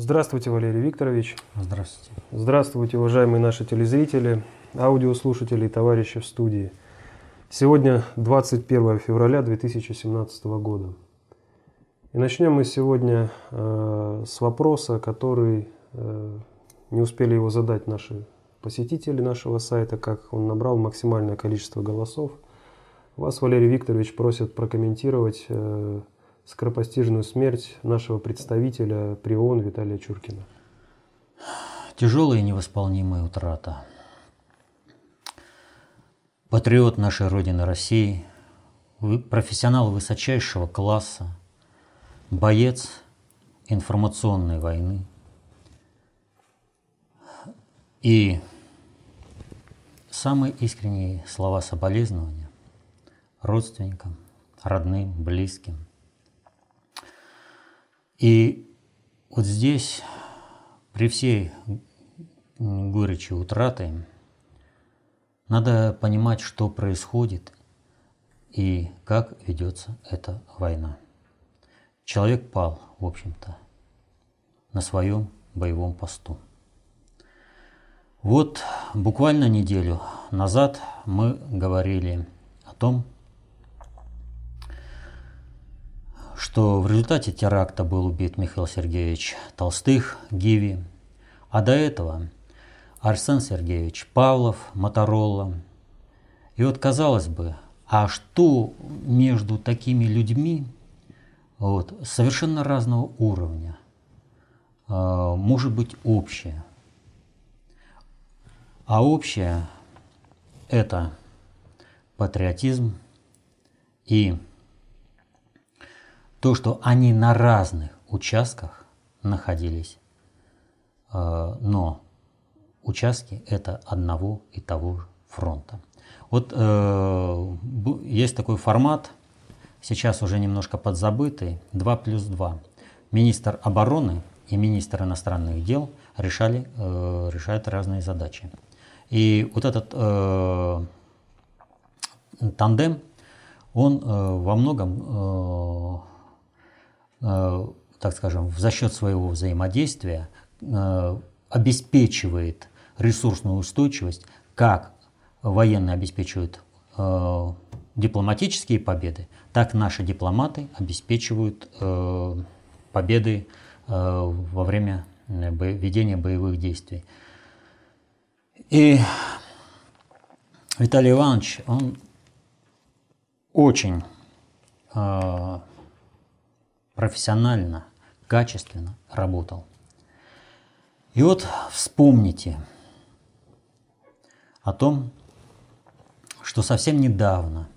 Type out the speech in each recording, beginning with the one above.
Здравствуйте, Валерий Викторович. Здравствуйте. Здравствуйте, уважаемые наши телезрители, аудиослушатели и товарищи в студии. Сегодня 21 февраля 2017 года. И начнем мы сегодня э, с вопроса, который э, не успели его задать наши посетители нашего сайта, как он набрал максимальное количество голосов. Вас, Валерий Викторович, просят прокомментировать э, скоропостижную смерть нашего представителя при ООН Виталия Чуркина. Тяжелая и невосполнимая утрата. Патриот нашей Родины России, профессионал высочайшего класса, боец информационной войны – и самые искренние слова соболезнования родственникам, родным, близким. И вот здесь, при всей горечи утраты, надо понимать, что происходит и как ведется эта война. Человек пал, в общем-то, на своем боевом посту. Вот буквально неделю назад мы говорили о том, что в результате теракта был убит Михаил Сергеевич Толстых, Гиви, а до этого Арсен Сергеевич Павлов, Моторолла. И вот казалось бы, а что между такими людьми вот, совершенно разного уровня э, может быть общее? А общее – это патриотизм и то, что они на разных участках находились, э, но участки – это одного и того же фронта. Вот э, есть такой формат, сейчас уже немножко подзабытый, 2 плюс 2. Министр обороны и министр иностранных дел решали, э, решают разные задачи. И вот этот э, тандем, он э, во многом, так скажем, за счет своего взаимодействия э, обеспечивает ресурсную устойчивость, как военные обеспечивают э, дипломатические победы, так наши дипломаты обеспечивают э, победы э, во время э, ведения боевых действий. И Виталий Иванович, он очень э, профессионально, качественно работал. И вот вспомните о том, что совсем недавно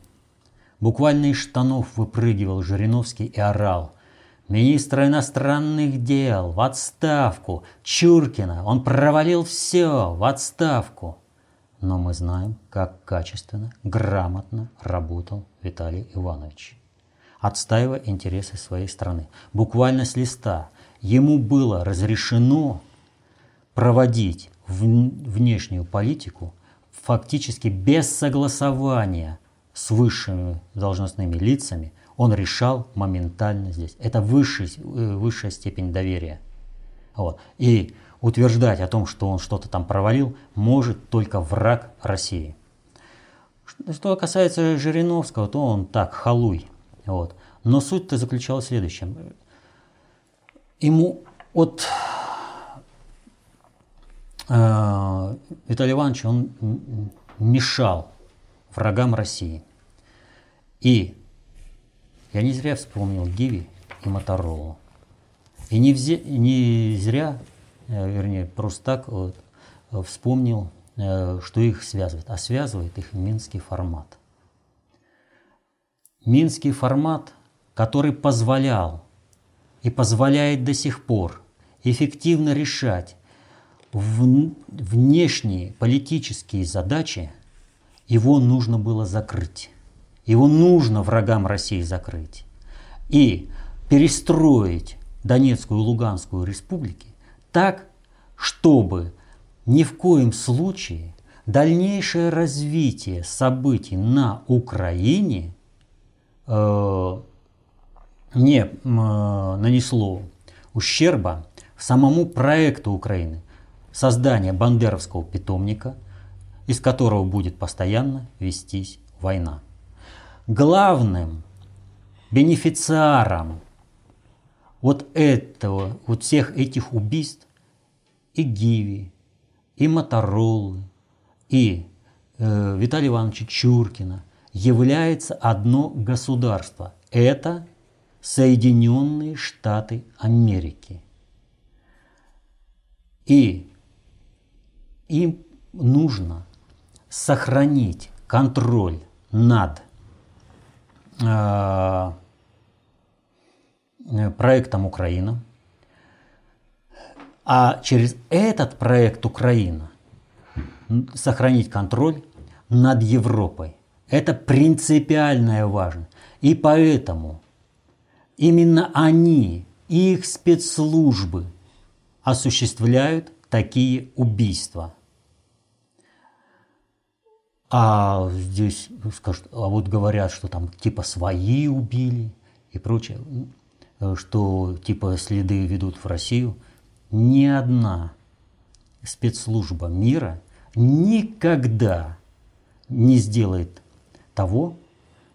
буквально из штанов выпрыгивал Жириновский и орал – Министра иностранных дел в отставку. Чуркина, он провалил все в отставку. Но мы знаем, как качественно, грамотно работал Виталий Иванович, отстаивая интересы своей страны. Буквально с листа ему было разрешено проводить внешнюю политику фактически без согласования с высшими должностными лицами – он решал моментально здесь. Это высший, э, высшая степень доверия. Вот. И утверждать о том, что он что-то там провалил, может только враг России. Что касается Жириновского, то он так, халуй. Вот. Но суть-то заключалась в следующем. Ему от э, Виталия Ивановича он мешал врагам России. И я не зря вспомнил Гиви и Моторолу. И не, взе, не зря, э, вернее, просто так вот, вспомнил, э, что их связывает. А связывает их Минский формат. Минский формат, который позволял и позволяет до сих пор эффективно решать внешние политические задачи, его нужно было закрыть. Его нужно врагам России закрыть. И перестроить Донецкую и Луганскую республики так, чтобы ни в коем случае дальнейшее развитие событий на Украине не э, нанесло ущерба самому проекту Украины создания бандеровского питомника, из которого будет постоянно вестись война. Главным бенефициаром вот этого, вот всех этих убийств и Гиви, и Моторолы, и э, Виталия Ивановича Чуркина является одно государство. Это Соединенные Штаты Америки. И им нужно сохранить контроль над э, проектом Украина, а через этот проект Украина сохранить контроль над Европой. Это принципиально важно. И поэтому именно они, их спецслужбы осуществляют такие убийства. А здесь скажут, а вот говорят, что там типа свои убили и прочее, что типа следы ведут в Россию. Ни одна спецслужба мира никогда не сделает того,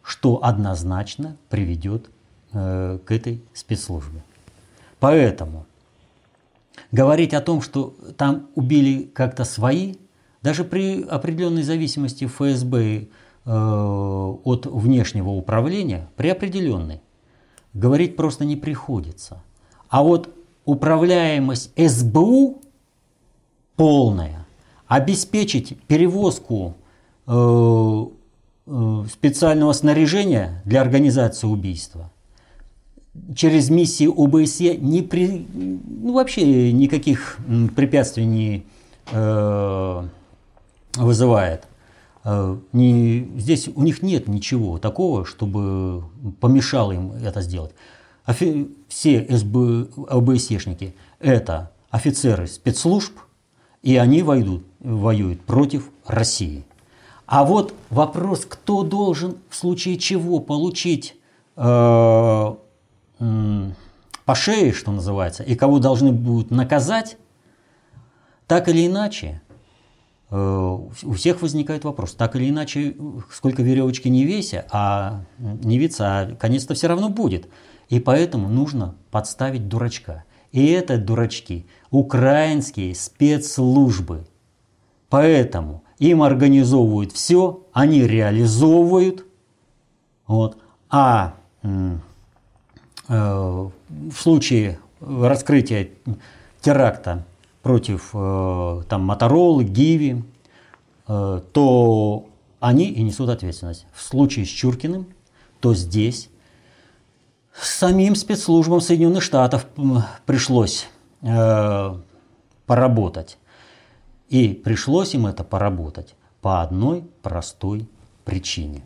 что однозначно приведет э, к этой спецслужбе. Поэтому говорить о том, что там убили как-то свои, даже при определенной зависимости ФСБ э, от внешнего управления, при определенной, говорить просто не приходится. А вот управляемость СБУ полная, обеспечить перевозку э, специального снаряжения для организации убийства через миссии ОБСЕ не при, ну, вообще никаких препятствий не э, вызывает. Э, не, здесь у них нет ничего такого, чтобы помешало им это сделать. Офи, все СБ, ОБСЕшники – это офицеры спецслужб, и они войдут, воюют против России. А вот вопрос, кто должен в случае чего получить э, э, по шее, что называется, и кого должны будут наказать, так или иначе, э, у всех возникает вопрос, так или иначе, сколько веревочки не веся, а не виться, а конец-то все равно будет. И поэтому нужно подставить дурачка. И это дурачки украинские спецслужбы. Поэтому им организовывают все, они реализовывают. Вот. А э, в случае раскрытия теракта против э, там, Моторолы, Гиви, э, то они и несут ответственность. В случае с Чуркиным, то здесь самим спецслужбам Соединенных Штатов пришлось поработать. И пришлось им это поработать по одной простой причине.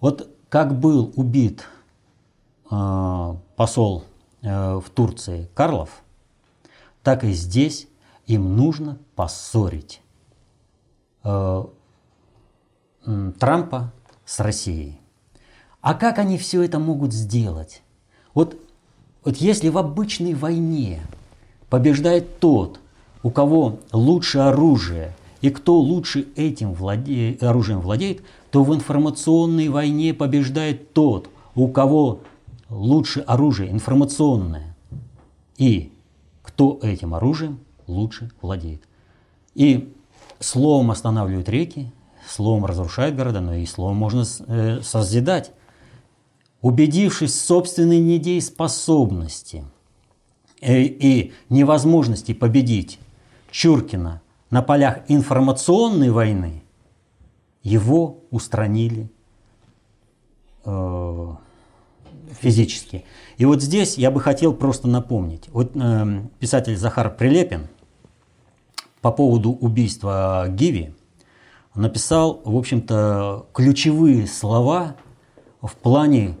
Вот как был убит э, посол э, в Турции Карлов, так и здесь им нужно поссорить э, Трампа с Россией. А как они все это могут сделать? Вот, вот если в обычной войне побеждает тот, у кого лучше оружие и кто лучше этим владе... оружием владеет, то в информационной войне побеждает тот, у кого лучше оружие информационное и кто этим оружием лучше владеет. И словом останавливают реки, словом разрушает города, но и словом можно э, созидать убедившись в собственной недееспособности и, и невозможности победить Чуркина на полях информационной войны, его устранили э, физически. И вот здесь я бы хотел просто напомнить. Вот э, писатель Захар Прилепин по поводу убийства Гиви написал, в общем-то, ключевые слова в плане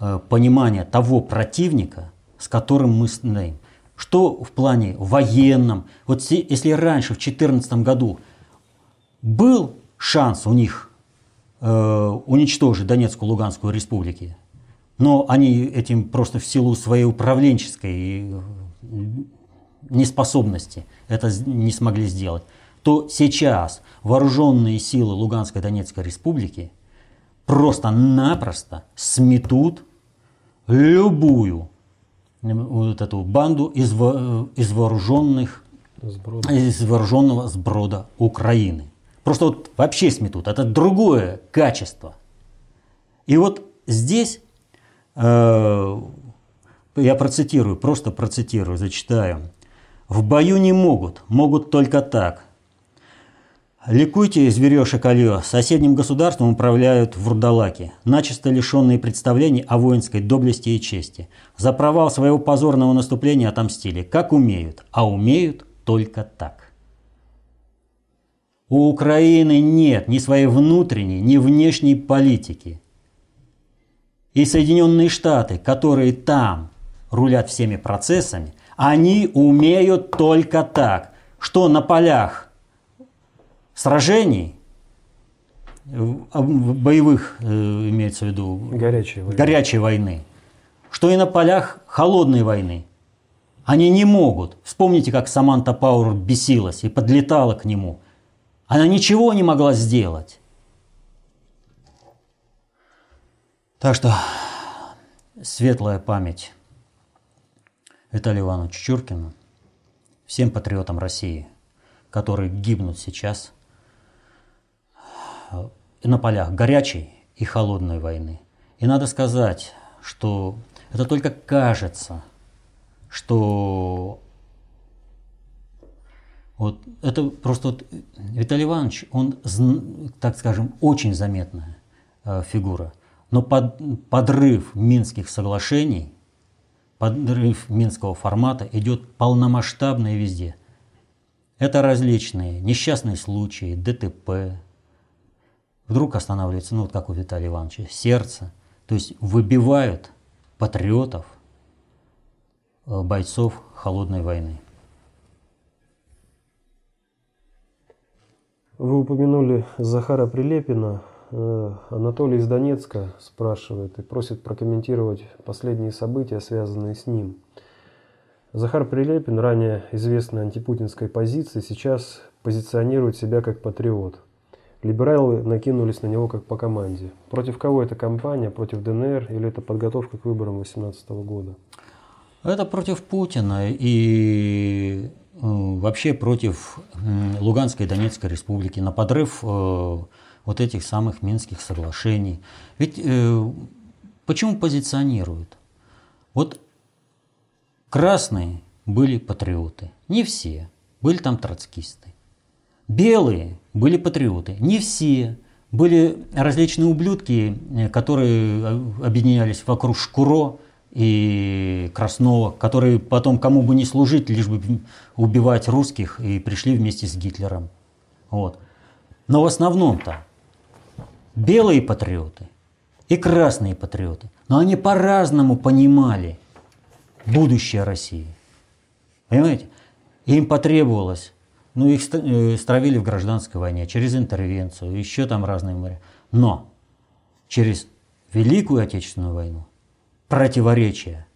Э, понимания того противника, с которым мы стоим. Что в плане военном? Вот если раньше, в 2014 году, был шанс у них э, уничтожить Донецкую, Луганскую республики, но они этим просто в силу своей управленческой неспособности это не смогли сделать, то сейчас вооруженные силы Луганской Донецкой Республики просто-напросто сметут любую вот эту банду из, из вооруженных сброда. из вооруженного сброда Украины. Просто вот вообще сметут. Это другое качество. И вот здесь э, я процитирую, просто процитирую, зачитаю. В бою не могут, могут только так. Ликуйте, зверешек Алё, соседним государством управляют вурдалаки, начисто лишенные представлений о воинской доблести и чести. За провал своего позорного наступления отомстили, как умеют, а умеют только так. У Украины нет ни своей внутренней, ни внешней политики. И Соединенные Штаты, которые там рулят всеми процессами, они умеют только так, что на полях сражений, боевых, э, имеется в виду, горячей войны. горячей войны, что и на полях холодной войны. Они не могут. Вспомните, как Саманта Пауэр бесилась и подлетала к нему. Она ничего не могла сделать. Так что светлая память Виталию Ивановичу Чуркину, всем патриотам России, которые гибнут сейчас – на полях горячей и холодной войны. И надо сказать, что это только кажется, что вот это просто вот Виталий Иванович, он, так скажем, очень заметная э, фигура. Но под, подрыв Минских соглашений, подрыв Минского формата идет полномасштабно и везде. Это различные несчастные случаи, ДТП, вдруг останавливается, ну вот как у Виталия Ивановича, сердце. То есть выбивают патриотов, э, бойцов холодной войны. Вы упомянули Захара Прилепина. Э, Анатолий из Донецка спрашивает и просит прокомментировать последние события, связанные с ним. Захар Прилепин, ранее известный антипутинской позиции, сейчас позиционирует себя как патриот – Либералы накинулись на него как по команде. Против кого эта кампания? Против ДНР или это подготовка к выборам 2018 года? Это против Путина и э, вообще против э, Луганской и Донецкой республики на подрыв э, вот этих самых Минских соглашений. Ведь почему позиционируют? Вот красные были патриоты, не все, были там троцкисты. Белые были патриоты. Не все. Были различные ублюдки, э, которые э, объединялись вокруг Шкуро и Краснова, которые потом кому бы не служить, лишь бы убивать русских, и пришли вместе с Гитлером. Вот. Но в основном-то белые патриоты и красные патриоты, но они по-разному понимали будущее России. Понимаете? Им потребовалось ну, их э, стравили в гражданской войне, через интервенцию, еще там разные моря. Но через Великую Отечественную войну противоречия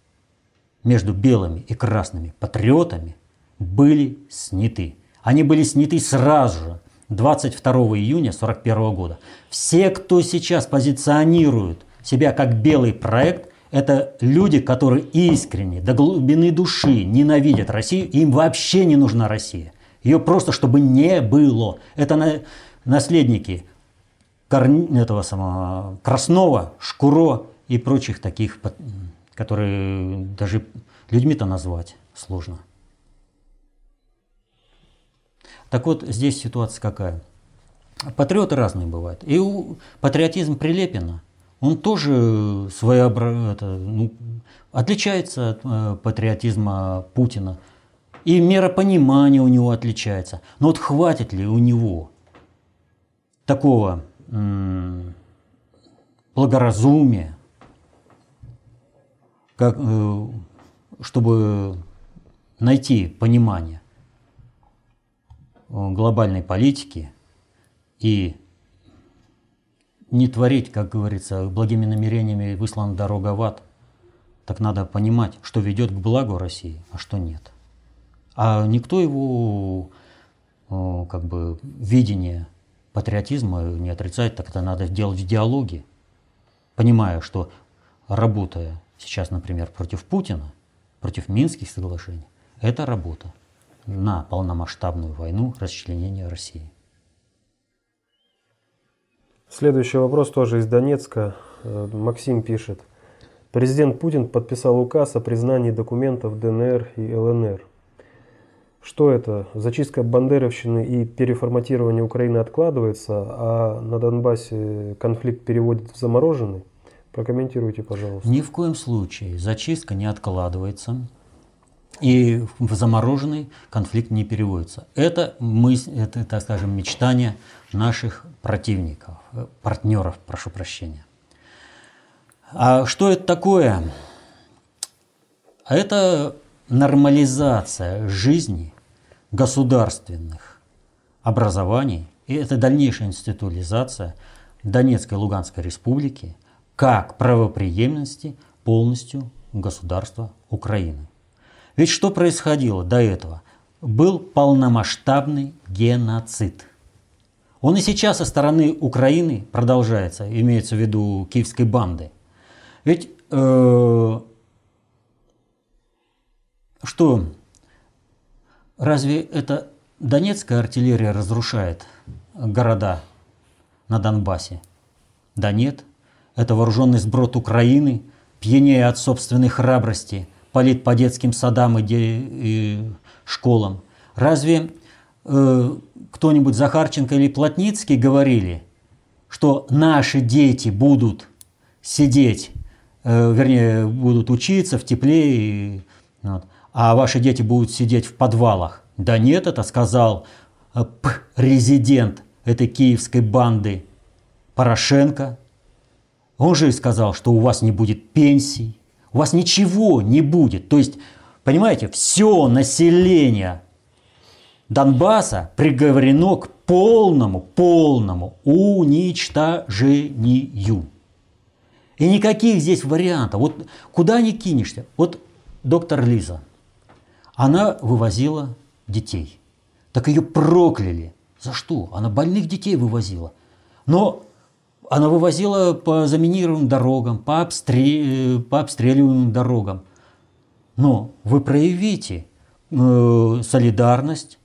между белыми и красными патриотами были сняты. Они были сняты сразу же, 22 июня 1941 года. Все, кто сейчас позиционирует себя как белый проект, это люди, которые искренне, до глубины души ненавидят Россию, им вообще не нужна Россия. Ее просто, чтобы не было. Это на, наследники корни, этого самого Краснова, Шкуро и прочих таких, которые даже людьми-то назвать сложно. Так вот, здесь ситуация какая? Патриоты разные бывают. И у патриотизм Прилепина, он тоже своеобразно, ну, отличается от э, патриотизма Путина и миропонимание у него отличается. Но вот хватит ли у него такого м- благоразумия, как, э, чтобы найти понимание глобальной политики и не творить, как говорится, благими намерениями выслана дорога в ад, так надо понимать, что ведет к благу России, а что нет. А никто его как бы видение патриотизма не отрицает, так это надо делать в диалоге, понимая, что работая сейчас, например, против Путина, против Минских соглашений, это работа на полномасштабную войну расчленения России. Следующий вопрос тоже из Донецка. Э, Максим пишет. Президент Путин подписал указ о признании документов ДНР и ЛНР. Что это? Зачистка бандеровщины и переформатирование Украины откладывается, а на Донбассе конфликт переводит в замороженный? Прокомментируйте, пожалуйста. Ни в коем случае зачистка не откладывается. И в замороженный конфликт не переводится. Это, мысль, это, так скажем, мечтание наших противников, э, партнеров, прошу прощения. А что это такое? А это нормализация жизни государственных образований, и это дальнейшая институализация Донецкой и Луганской республики как правоприемности полностью государства Украины. Ведь что происходило до этого? Был полномасштабный геноцид. Он и сейчас со стороны Украины продолжается, имеется в виду киевской банды. Ведь э, что, разве это Донецкая артиллерия разрушает города на Донбассе? Да нет, это вооруженный сброд Украины, пьянее от собственной храбрости – палит по детским садам и, де, и школам. Разве э, кто-нибудь Захарченко или Плотницкий говорили, что наши дети будут сидеть, э, вернее, будут учиться в тепле, и, вот, а ваши дети будут сидеть в подвалах? Да нет, это сказал э, резидент этой киевской банды Порошенко. Он же и сказал, что у вас не будет пенсий, у вас ничего не будет. То есть, понимаете, все население Донбасса приговорено к полному, полному уничтожению. И никаких здесь вариантов. Вот куда ни кинешься. Вот доктор Лиза, она вывозила детей. Так ее прокляли. За что? Она больных детей вывозила. Но она вывозила по заминированным дорогам, по, обстрел... по обстреливаемым дорогам. Но вы проявите э, солидарность,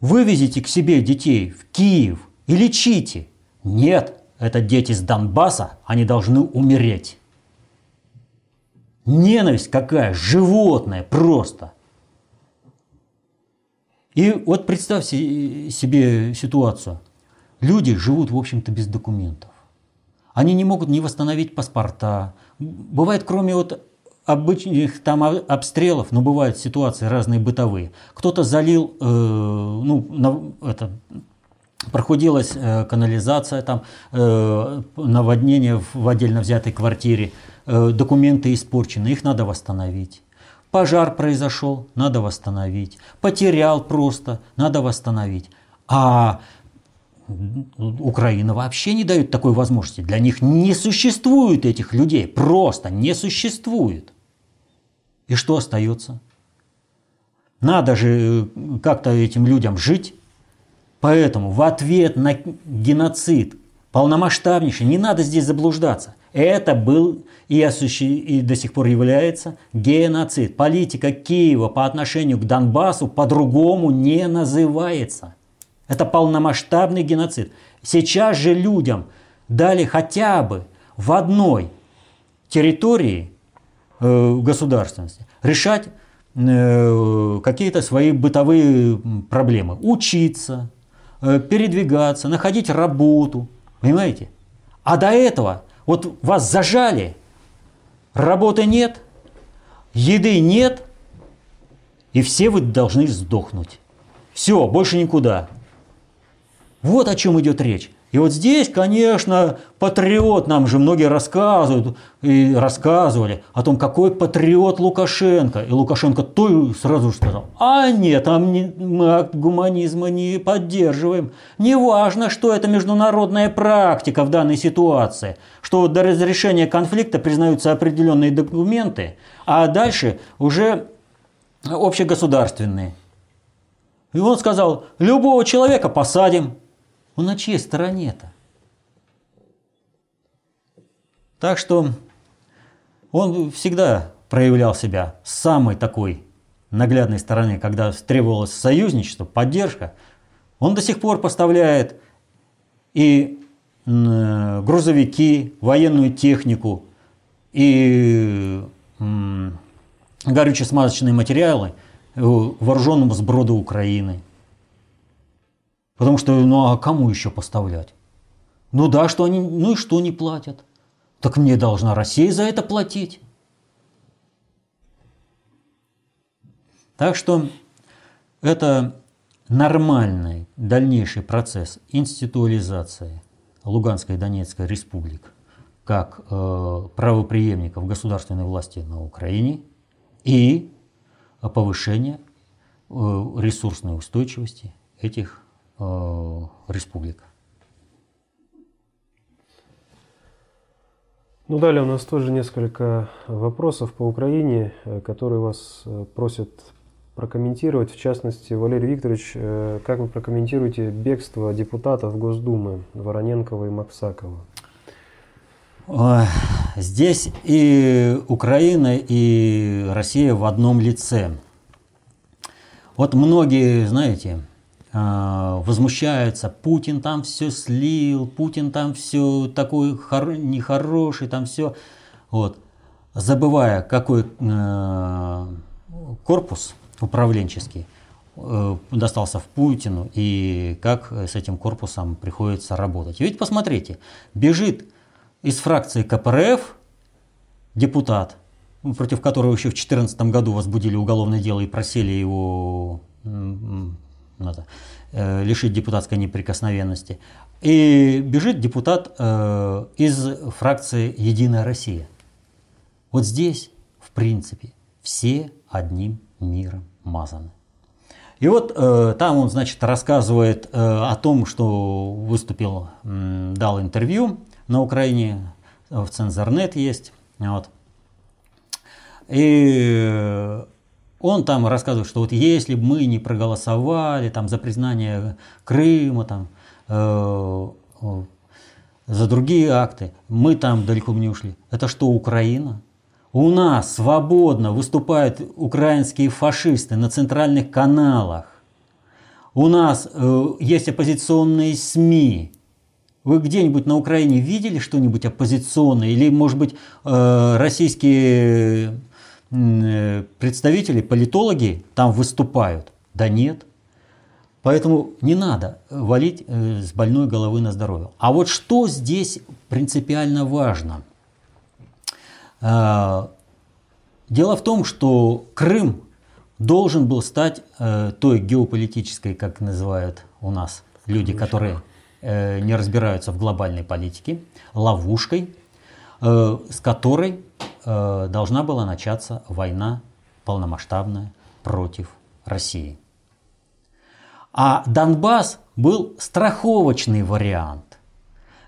вывезите к себе детей в Киев и лечите. Нет, это дети с Донбасса, они должны умереть. Ненависть какая, животное просто. И вот представьте себе ситуацию – Люди живут, в общем-то, без документов. Они не могут не восстановить паспорта. Бывает, кроме вот обычных там обстрелов, но бывают ситуации разные бытовые. Кто-то залил, э, ну, на, это, прохудилась э, канализация, там, э, наводнение в, в отдельно взятой квартире, э, документы испорчены, их надо восстановить. Пожар произошел, надо восстановить. Потерял просто, надо восстановить. А Украина вообще не дает такой возможности. Для них не существует этих людей. Просто не существует. И что остается? Надо же э, как-то этим людям жить. Поэтому в ответ на геноцид полномасштабнейший, не надо здесь заблуждаться. Это был и, осуществ... и до сих пор является геноцид. Политика Киева по отношению к Донбассу по-другому не называется. Это полномасштабный геноцид. Сейчас же людям дали хотя бы в одной территории э, государственности решать э, какие-то свои бытовые проблемы. Учиться, э, передвигаться, находить работу. Понимаете? А до этого вот вас зажали, работы нет, еды нет, и все вы должны сдохнуть. Все, больше никуда. Вот о чем идет речь. И вот здесь, конечно, патриот, нам же многие рассказывают и рассказывали о том, какой патриот Лукашенко. И Лукашенко то сразу же сказал, а нет, там не, мы гуманизма не поддерживаем. Неважно, что это международная практика в данной ситуации, что до разрешения конфликта признаются определенные документы, а дальше уже общегосударственные. И он сказал, любого человека посадим, он на чьей стороне-то? Так что он всегда проявлял себя с самой такой наглядной стороны, когда требовалось союзничество, поддержка. Он до сих пор поставляет и грузовики, военную технику, и горюче-смазочные материалы вооруженному сброду Украины – Потому что, ну а кому еще поставлять? Ну да, что они, ну и что не платят? Так мне должна Россия за это платить. Так что это нормальный дальнейший процесс институализации Луганской и Донецкой республик как э, правоприемников государственной власти на Украине и повышение э, ресурсной устойчивости этих республик. Ну, далее у нас тоже несколько вопросов по Украине, э, которые вас э, просят прокомментировать. В частности, Валерий Викторович, как вы прокомментируете бегство депутатов Госдумы Вороненкова и Максакова? Здесь и Украина, и Россия в одном лице. Вот многие, знаете, возмущаются, Путин там все слил, Путин там все такой хор- нехороший, там все, вот, забывая, какой э, корпус управленческий э, достался в Путину и как с этим корпусом приходится работать. Ведь посмотрите, бежит из фракции КПРФ депутат, против которого еще в 2014 году возбудили уголовное дело и просили его надо э, лишить депутатской неприкосновенности. И бежит депутат э, из фракции «Единая Россия». Вот здесь, в принципе, все одним миром мазаны. И вот э, там он, значит, рассказывает э, о том, что выступил, э, дал интервью на Украине, в Цензорнет есть. Вот. И он там рассказывает, что вот если бы мы не проголосовали там, за признание Крыма, там, э, за другие акты, мы там далеко не ушли. Это что, Украина? У нас свободно выступают украинские фашисты на центральных каналах. У нас э, есть оппозиционные СМИ. Вы где-нибудь на Украине видели что-нибудь оппозиционное? Или, может быть, э, российские представители, политологи там выступают. Да нет. Поэтому не надо валить э, с больной головы на здоровье. А вот что здесь принципиально важно? Э, дело в том, что Крым должен был стать той геополитической, как называют у нас люди, которые не разбираются в глобальной политике, ловушкой, с которой Э, должна была начаться война полномасштабная против России. А Донбасс был страховочный вариант,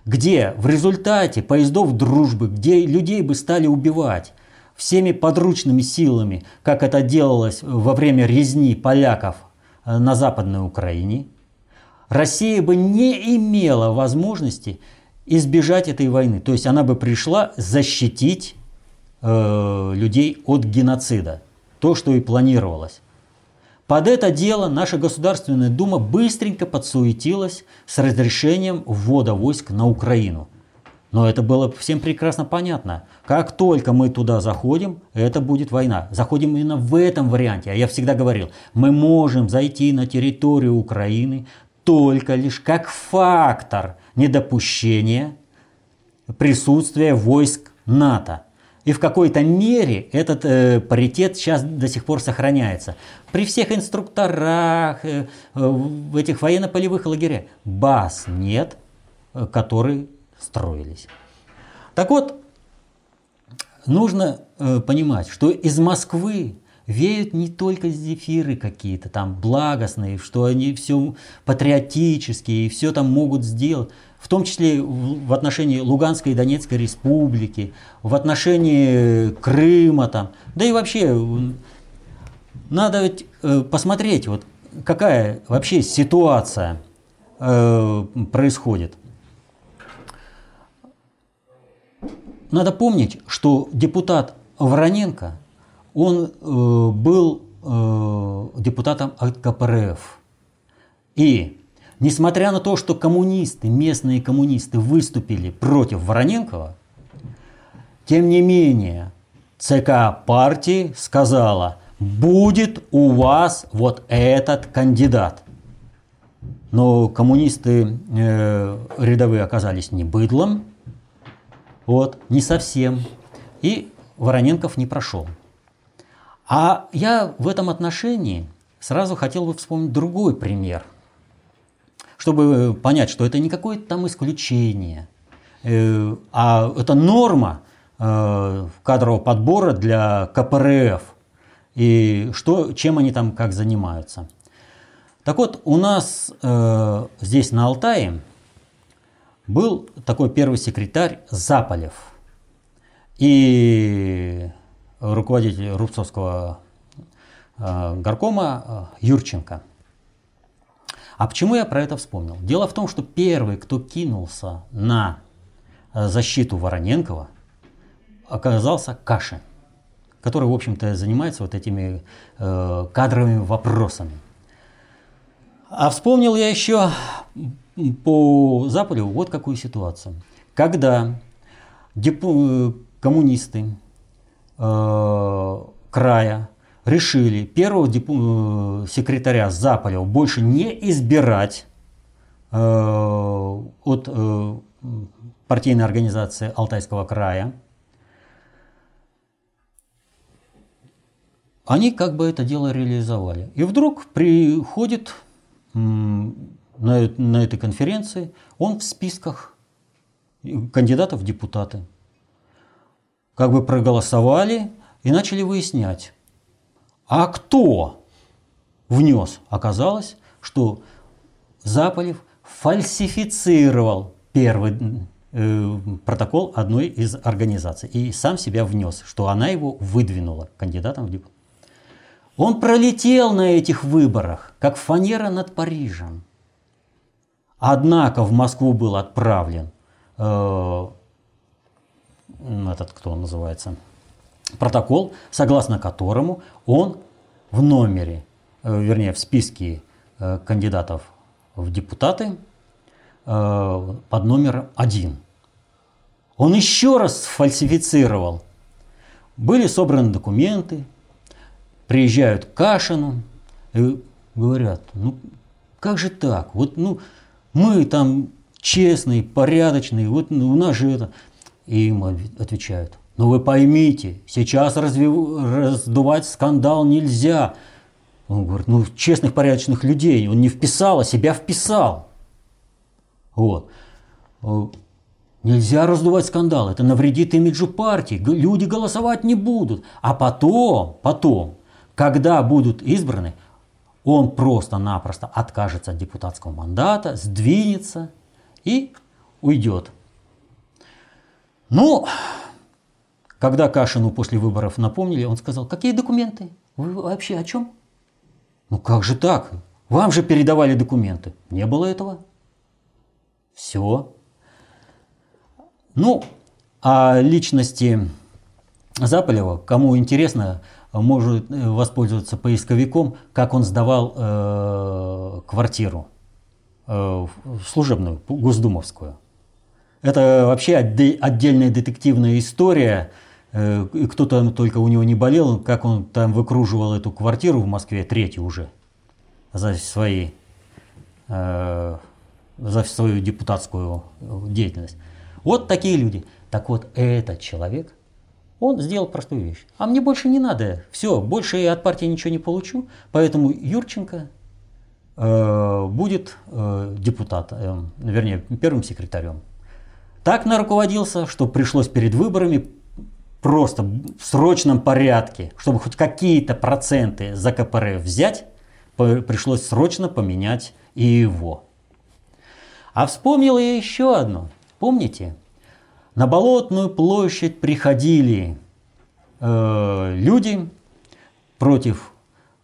где в результате поездов дружбы, где людей бы стали убивать всеми подручными силами, как это делалось во время резни поляков э, на Западной Украине, Россия бы не имела возможности избежать этой войны. То есть она бы пришла защитить э, людей от геноцида. То, что и планировалось. Под это дело наша Государственная Дума быстренько подсуетилась с разрешением ввода войск на Украину. Но это было всем прекрасно понятно. Как только мы туда заходим, это будет война. Заходим именно в этом варианте. А я всегда говорил, мы можем зайти на территорию Украины только лишь как фактор недопущения присутствия войск НАТО. И в какой-то мере этот э, паритет сейчас до сих пор сохраняется. При всех инструкторах, э, э, в этих военно-полевых лагерях баз нет, э, которые строились. Так вот, нужно э, понимать, что из Москвы веют не только зефиры какие-то там благостные, что они все патриотические и все там могут сделать, в том числе в отношении Луганской и Донецкой республики, в отношении Крыма там, да и вообще надо ведь э, посмотреть, вот какая вообще ситуация э, происходит. Надо помнить, что депутат Вороненко, он э, был э, депутатом от КПРФ. И несмотря на то, что коммунисты, местные коммунисты выступили против Вороненкова, тем не менее ЦК партии сказала, будет у вас вот этот кандидат. Но коммунисты э, рядовые оказались не быдлом, вот, не совсем. И Вороненков не прошел. А я в этом отношении сразу хотел бы вспомнить другой пример, чтобы понять, что это не какое-то там исключение, э, а это норма э, кадрового подбора для КПРФ и что, чем они там как занимаются. Так вот, у нас э, здесь на Алтае был такой первый секретарь Заполев и руководитель Рубцовского э, горкома э, Юрченко. А почему я про это вспомнил? Дело в том, что первый, кто кинулся на э, защиту Вороненкова, оказался Кашин, который, в общем-то, занимается вот этими э, кадровыми вопросами. А вспомнил я еще по Западу вот какую ситуацию. Когда депу, коммунисты э, края решили первого депу, э, секретаря Заполева больше не избирать э, от э, партийной организации Алтайского края, они как бы это дело реализовали. И вдруг приходит на, на этой конференции, он в списках кандидатов в депутаты. Как бы проголосовали и начали выяснять, а кто внес. Оказалось, что Заполев фальсифицировал первый э, протокол одной из организаций и сам себя внес, что она его выдвинула кандидатом в депутаты. Он пролетел на этих выборах, как фанера над Парижем. Однако в Москву был отправлен э, этот, кто он называется, протокол, согласно которому он в номере, э, вернее в списке э, кандидатов в депутаты э, под номером один. Он еще раз фальсифицировал. Были собраны документы, приезжают к Кашину и говорят, ну как же так? Вот, ну, мы там честные, порядочные, вот ну, у нас же это. И им отвечают, ну вы поймите, сейчас развив... раздувать скандал нельзя. Он говорит, ну честных, порядочных людей, он не вписал, а себя вписал. Вот. Нельзя раздувать скандал, это навредит имиджу партии, люди голосовать не будут. А потом, потом, когда будут избраны, он просто-напросто откажется от депутатского мандата, сдвинется и уйдет. Ну, когда Кашину после выборов напомнили, он сказал, какие документы? Вы вообще о чем? Ну как же так? Вам же передавали документы. Не было этого. Все. Ну, а личности Заполева, кому интересно, может э, воспользоваться поисковиком, как он сдавал э, квартиру э, служебную, госдумовскую. Это вообще отдельная детективная история. Э, кто-то только у него не болел, как он там выкруживал эту квартиру в Москве, третью уже, за свои э, за свою депутатскую деятельность. Вот такие люди. Так вот, этот человек – он сделал простую вещь. А мне больше не надо. Все, больше я от партии ничего не получу. Поэтому Юрченко э, будет э, депутат, э, вернее, первым секретарем. Так наруководился, что пришлось перед выборами просто в срочном порядке, чтобы хоть какие-то проценты за КПРФ взять, пришлось срочно поменять и его. А вспомнил я еще одно. Помните? На Болотную площадь приходили э, люди против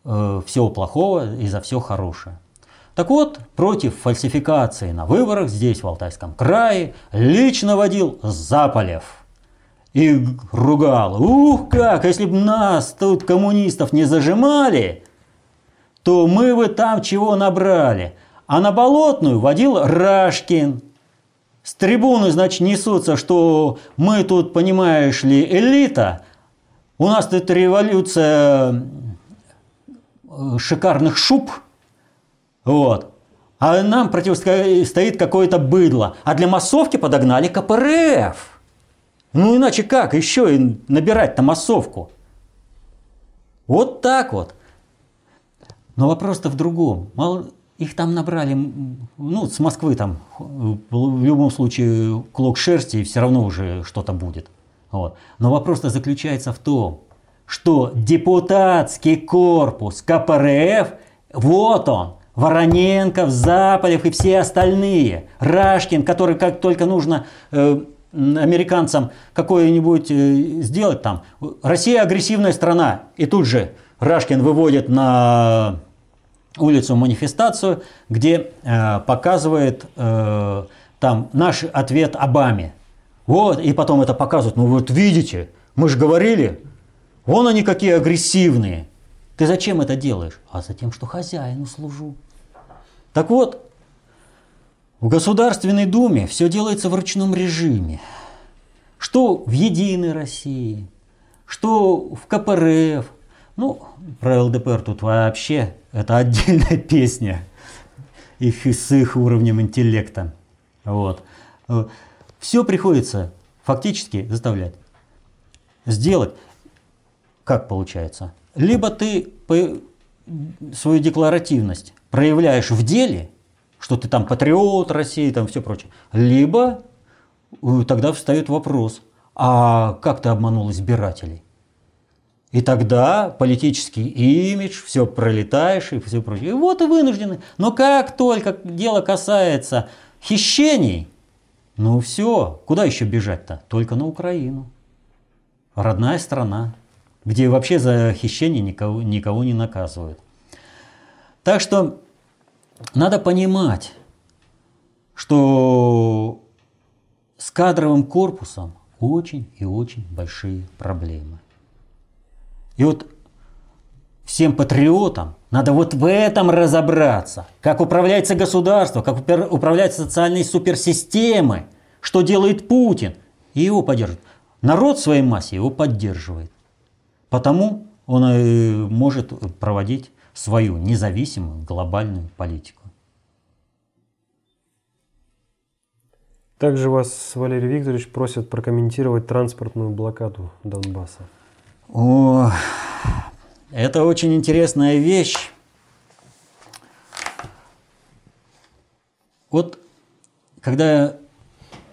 э, всего плохого и за все хорошее. Так вот, против фальсификации на выборах здесь, в Алтайском крае, лично водил Заполев. И ругал, ух как, если бы нас тут коммунистов не зажимали, то мы бы там чего набрали. А на Болотную водил Рашкин. С трибуны, значит, несутся, что мы тут, понимаешь ли, элита. У нас тут революция э, шикарных шуб – вот. А нам противостоит какое-то быдло. А для массовки подогнали КПРФ. Ну иначе как еще и набирать-то массовку? Вот так вот. Но вопрос-то в другом. Мало, их там набрали, ну, с Москвы там, в любом случае, клок шерсти, и все равно уже что-то будет. Вот. Но вопрос-то заключается в том, что депутатский корпус КПРФ, вот он, Вороненков, Заполев и все остальные. Рашкин, который как только нужно э, американцам какое-нибудь э, сделать там. Россия агрессивная страна. И тут же Рашкин выводит на улицу манифестацию, где э, показывает э, там наш ответ Обаме. Вот, и потом это показывают. Ну вот видите, мы же говорили, вон они какие агрессивные. Ты зачем это делаешь? А за тем, что хозяину служу. Так вот, в Государственной Думе все делается в ручном режиме. Что в Единой России, что в КПРФ. Ну, про ЛДПР тут вообще это отдельная песня их с их уровнем интеллекта. Вот. Все приходится фактически заставлять сделать, как получается. Либо ты свою декларативность проявляешь в деле, что ты там патриот России, там все прочее, либо э, тогда встает вопрос, а как ты обманул избирателей? И тогда политический имидж, все пролетаешь и все прочее. И вот и вынуждены. Но как только дело касается хищений, ну все, куда еще бежать-то? Только на Украину. Родная страна, где вообще за хищение никого, никого не наказывают. Так что надо понимать, что с кадровым корпусом очень и очень большие проблемы. И вот всем патриотам надо вот в этом разобраться. Как управляется государство, как управляются социальные суперсистемы, что делает Путин. И его поддерживает. Народ в своей массе его поддерживает. Потому он и может проводить свою независимую глобальную политику. Также вас, Валерий Викторович, просят прокомментировать транспортную блокаду Донбасса. О, это очень интересная вещь. Вот когда я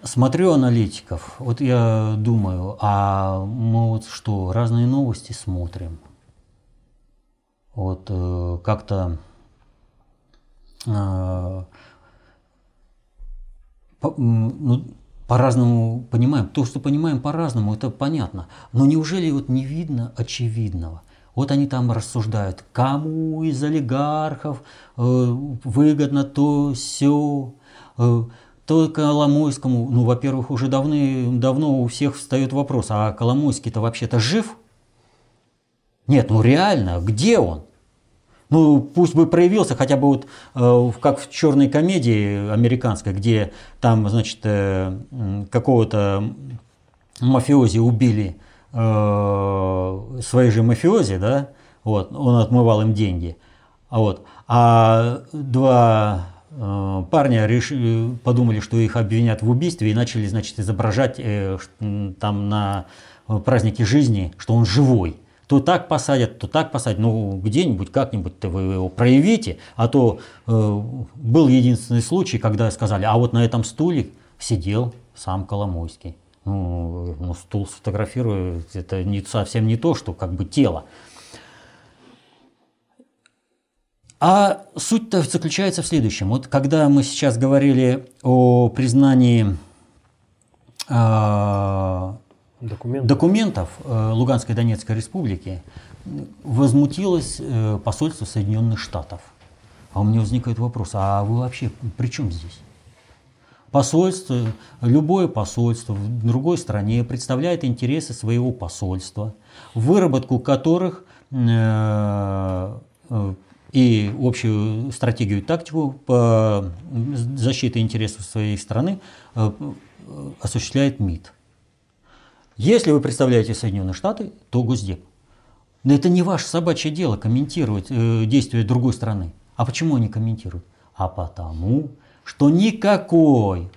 смотрю аналитиков, вот я думаю, а мы вот что, разные новости смотрим – вот э, как-то э, ну, по-разному понимаем. То, что понимаем по-разному, это понятно. Но неужели вот не видно очевидного? Вот они там рассуждают, кому из олигархов э, выгодно то, все, э, то Коломойскому. Ну, во-первых, уже давны, давно у всех встает вопрос, а Коломойский-то вообще-то жив? Нет, ну реально, где он? Ну, пусть бы проявился хотя бы вот э, как в черной комедии американской, где там, значит, э, какого-то мафиози убили э, свои же мафиози, да, вот, он отмывал им деньги, а вот, а два э, парня решили, подумали, что их обвинят в убийстве и начали, значит, изображать э, там на празднике жизни, что он живой. То так посадят, то так посадят. Ну, где-нибудь, как-нибудь вы его проявите. А то э, был единственный случай, когда сказали, а вот на этом стуле сидел сам Коломойский. Ну, ну стул сфотографирую, это не, совсем не то, что как бы тело. А суть-то заключается в следующем. Вот когда мы сейчас говорили о признании э, документов, документов э, Луганской и Донецкой республики, возмутилось э, посольство Соединенных Штатов. А у меня возникает вопрос, а вы вообще при чем здесь? Посольство, любое посольство в другой стране представляет интересы своего посольства, выработку которых э, и общую стратегию и тактику по защите интересов своей страны осуществляет МИД. Если вы представляете Соединенные Штаты, то Госдеп. Но это не ваше собачье дело комментировать э, действия другой страны. А почему они комментируют? А потому, что никакой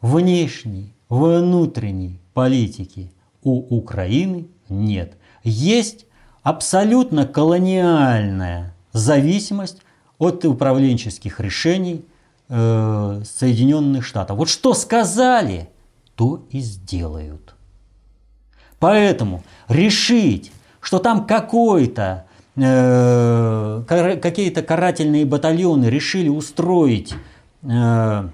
внешней, внутренней политики у Украины нет. Есть абсолютно колониальная зависимость от управленческих решений э, Соединенных Штатов. Вот что сказали, то и сделают. Поэтому решить, что там какой-то э, какие-то карательные батальоны решили устроить э, э,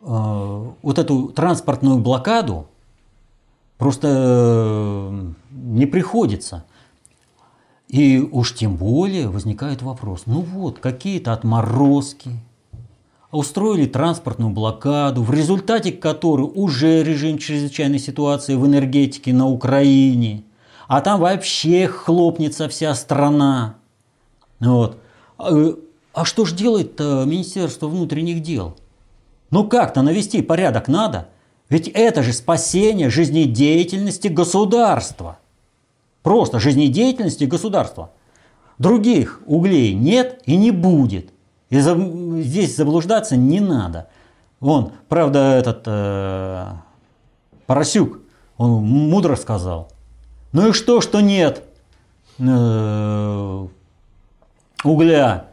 вот эту транспортную блокаду, просто э, не приходится. И уж тем более возникает вопрос, ну вот, какие-то отморозки, устроили транспортную блокаду, в результате которой уже режим чрезвычайной ситуации в энергетике на Украине, а там вообще хлопнется вся страна. Вот. А, э, а что ж делает-то Министерство внутренних дел? Ну как-то навести порядок надо. Ведь это же спасение жизнедеятельности государства. Просто жизнедеятельности государства. Других углей нет и не будет. И за, здесь заблуждаться не надо. Вон, правда, этот э, Поросюк, он мудро сказал. Ну и что, что нет э, угля?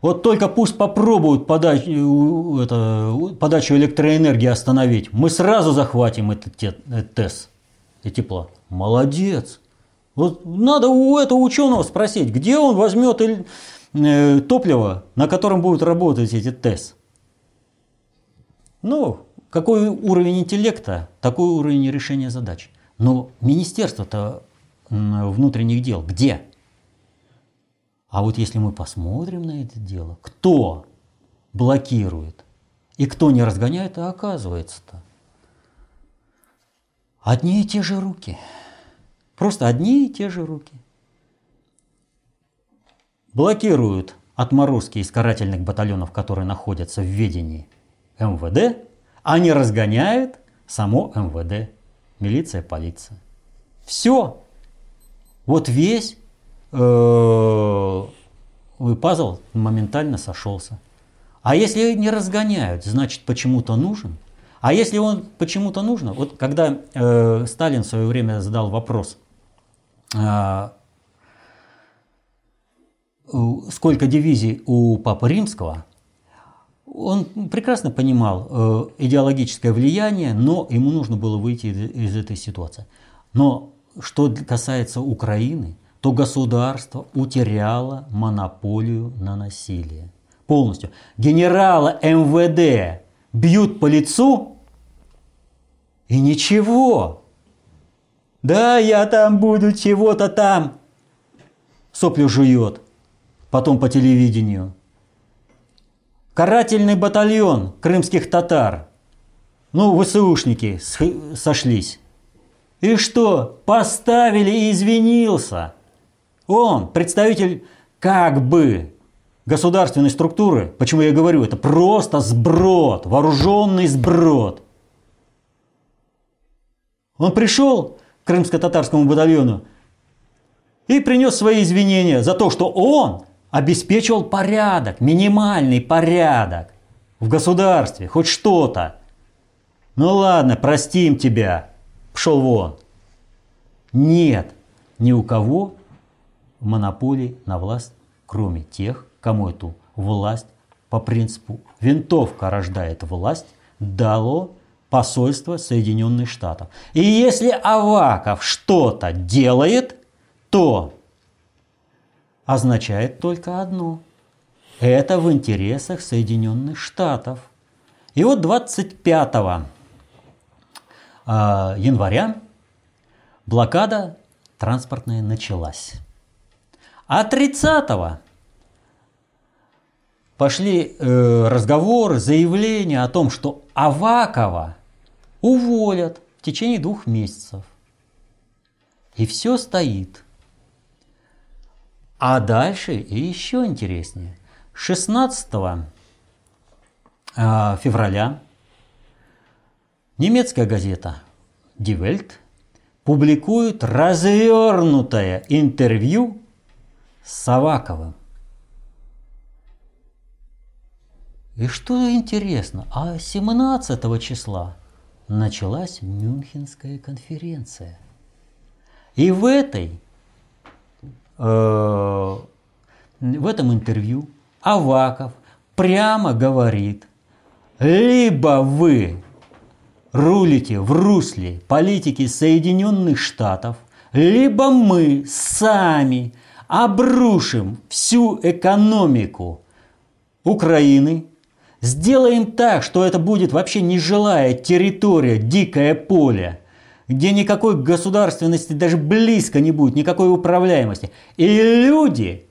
Вот только пусть попробуют подач, это, подачу электроэнергии остановить. Мы сразу захватим этот ТЭС и тепло. Молодец. Вот надо у этого ученого спросить, где он возьмет э, топливо, на котором будут работать эти ТЭС. Ну, какой уровень интеллекта, такой уровень решения задач. Но министерство-то внутренних дел где? А вот если мы посмотрим на это дело, кто блокирует и кто не разгоняет, а оказывается-то одни и те же руки – Просто одни и те же руки. Блокируют отморозки из карательных батальонов, которые находятся в ведении МВД, а не разгоняют само МВД, милиция, полиция. Все. Вот весь э, пазл моментально сошелся. А если не разгоняют, значит почему-то нужен. А если он почему-то нужен, вот когда э, Сталин в свое время задал вопрос – а, сколько дивизий у Папы Римского, он прекрасно понимал э, идеологическое влияние, но ему нужно было выйти из этой ситуации. Но что касается Украины, то государство утеряло монополию на насилие. Полностью. Генерала МВД бьют по лицу и ничего. Да, я там буду чего-то там. Соплю жует. Потом по телевидению. Карательный батальон крымских татар. Ну, ВСУшники сошлись. И что, поставили и извинился. Он, представитель как бы государственной структуры, почему я говорю, это просто сброд, вооруженный сброд. Он пришел, крымско-татарскому батальону и принес свои извинения за то, что он обеспечивал порядок, минимальный порядок в государстве, хоть что-то. Ну ладно, простим тебя, пошел вон. нет ни у кого монополии на власть, кроме тех, кому эту власть по принципу «винтовка рождает власть» дало посольство Соединенных Штатов. И если Аваков что-то делает, то означает только одно. Это в интересах Соединенных Штатов. И вот 25 а, января блокада транспортная началась. А 30 пошли э, разговоры, заявления о том, что Авакова уволят в течение двух месяцев. И все стоит. А дальше еще интереснее. 16 а, февраля немецкая газета Die Welt публикует развернутое интервью с Саваковым. И что интересно, а 17 числа началась Мюнхенская конференция. И в этой, в этом интервью Аваков прямо говорит, либо вы рулите в русле политики Соединенных Штатов, либо мы сами обрушим всю экономику Украины Сделаем так, что это будет вообще нежилая территория, дикое поле, где никакой государственности даже близко не будет, никакой управляемости. И люди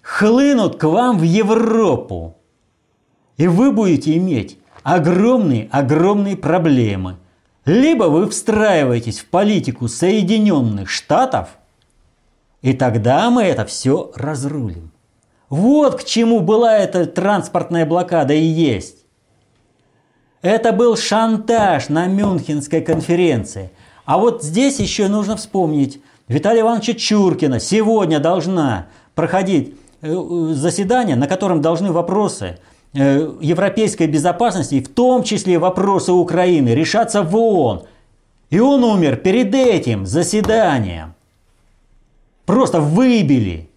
хлынут к вам в Европу. И вы будете иметь огромные-огромные проблемы. Либо вы встраиваетесь в политику Соединенных Штатов, и тогда мы это все разрулим. Вот к чему была эта транспортная блокада и есть. Это был шантаж на Мюнхенской конференции. А вот здесь еще нужно вспомнить Виталия Ивановича Чуркина. Сегодня должна проходить э, заседание, на котором должны вопросы э, европейской безопасности, в том числе вопросы Украины, решаться в ООН. И он умер перед этим заседанием. Просто выбили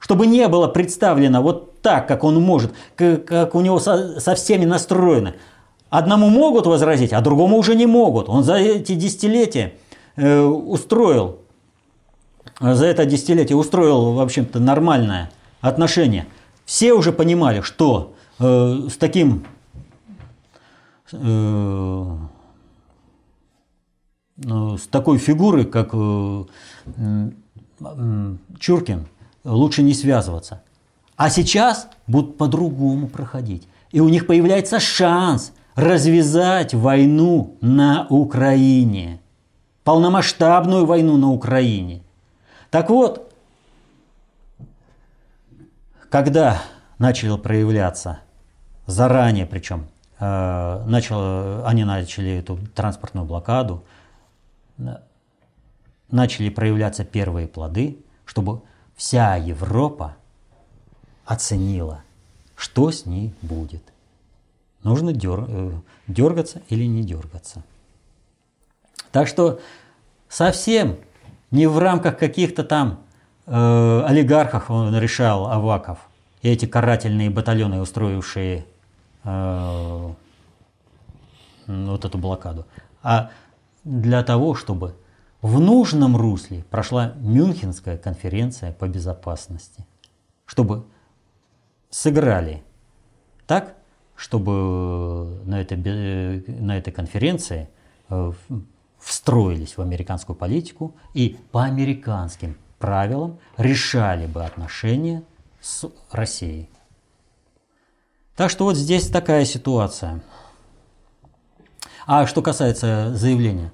чтобы не было представлено вот так, как он может, как у него со, со всеми настроено. Одному могут возразить, а другому уже не могут. Он за эти десятилетия э, устроил, за это десятилетие устроил, в общем-то, нормальное отношение. Все уже понимали, что э, с таким э, ну, с такой фигурой, как э, Чуркин, лучше не связываться. А сейчас будут по-другому проходить. И у них появляется шанс развязать войну на Украине. Полномасштабную войну на Украине. Так вот, когда начали проявляться, заранее причем, э, начало, они начали эту транспортную блокаду, начали проявляться первые плоды, чтобы вся Европа оценила, что с ней будет. Нужно дер, э, дергаться или не дергаться. Так что совсем не в рамках каких-то там э, олигархов он решал Аваков и эти карательные батальоны, устроившие э, вот эту блокаду, а для того, чтобы в нужном русле прошла Мюнхенская конференция по безопасности, чтобы сыграли так, чтобы на этой, на этой конференции э, встроились в американскую политику и по американским правилам решали бы отношения с Россией. Так что вот здесь такая ситуация. А что касается заявления,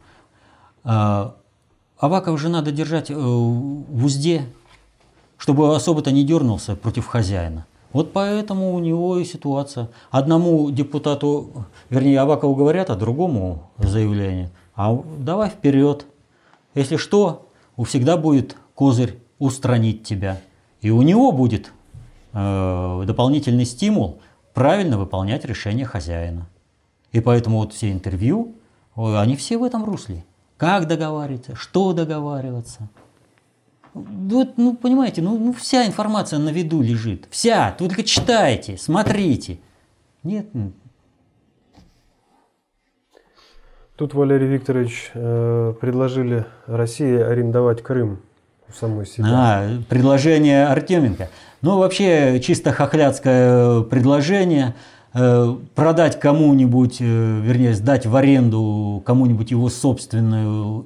э, Аваков же надо держать э, в узде, чтобы особо-то не дернулся против хозяина. Вот поэтому у него и ситуация. Одному депутату, вернее, Авакову говорят, а другому заявление. А давай вперед. Если что, у всегда будет козырь устранить тебя. И у него будет э, дополнительный стимул правильно выполнять решение хозяина. И поэтому вот все интервью, они все в этом русле. как договариваться, что договариваться. Вот, ну, понимаете, ну, ну вся информация на виду лежит. Вся. Только читайте, смотрите. Нет. Ну. Тут, Валерий Викторович, э, предложили России арендовать Крым у самой себя. А, предложение Артеменко. Ну, вообще, чисто хохлядское предложение – Э, продать кому-нибудь, э, вернее, сдать в аренду кому-нибудь его собственное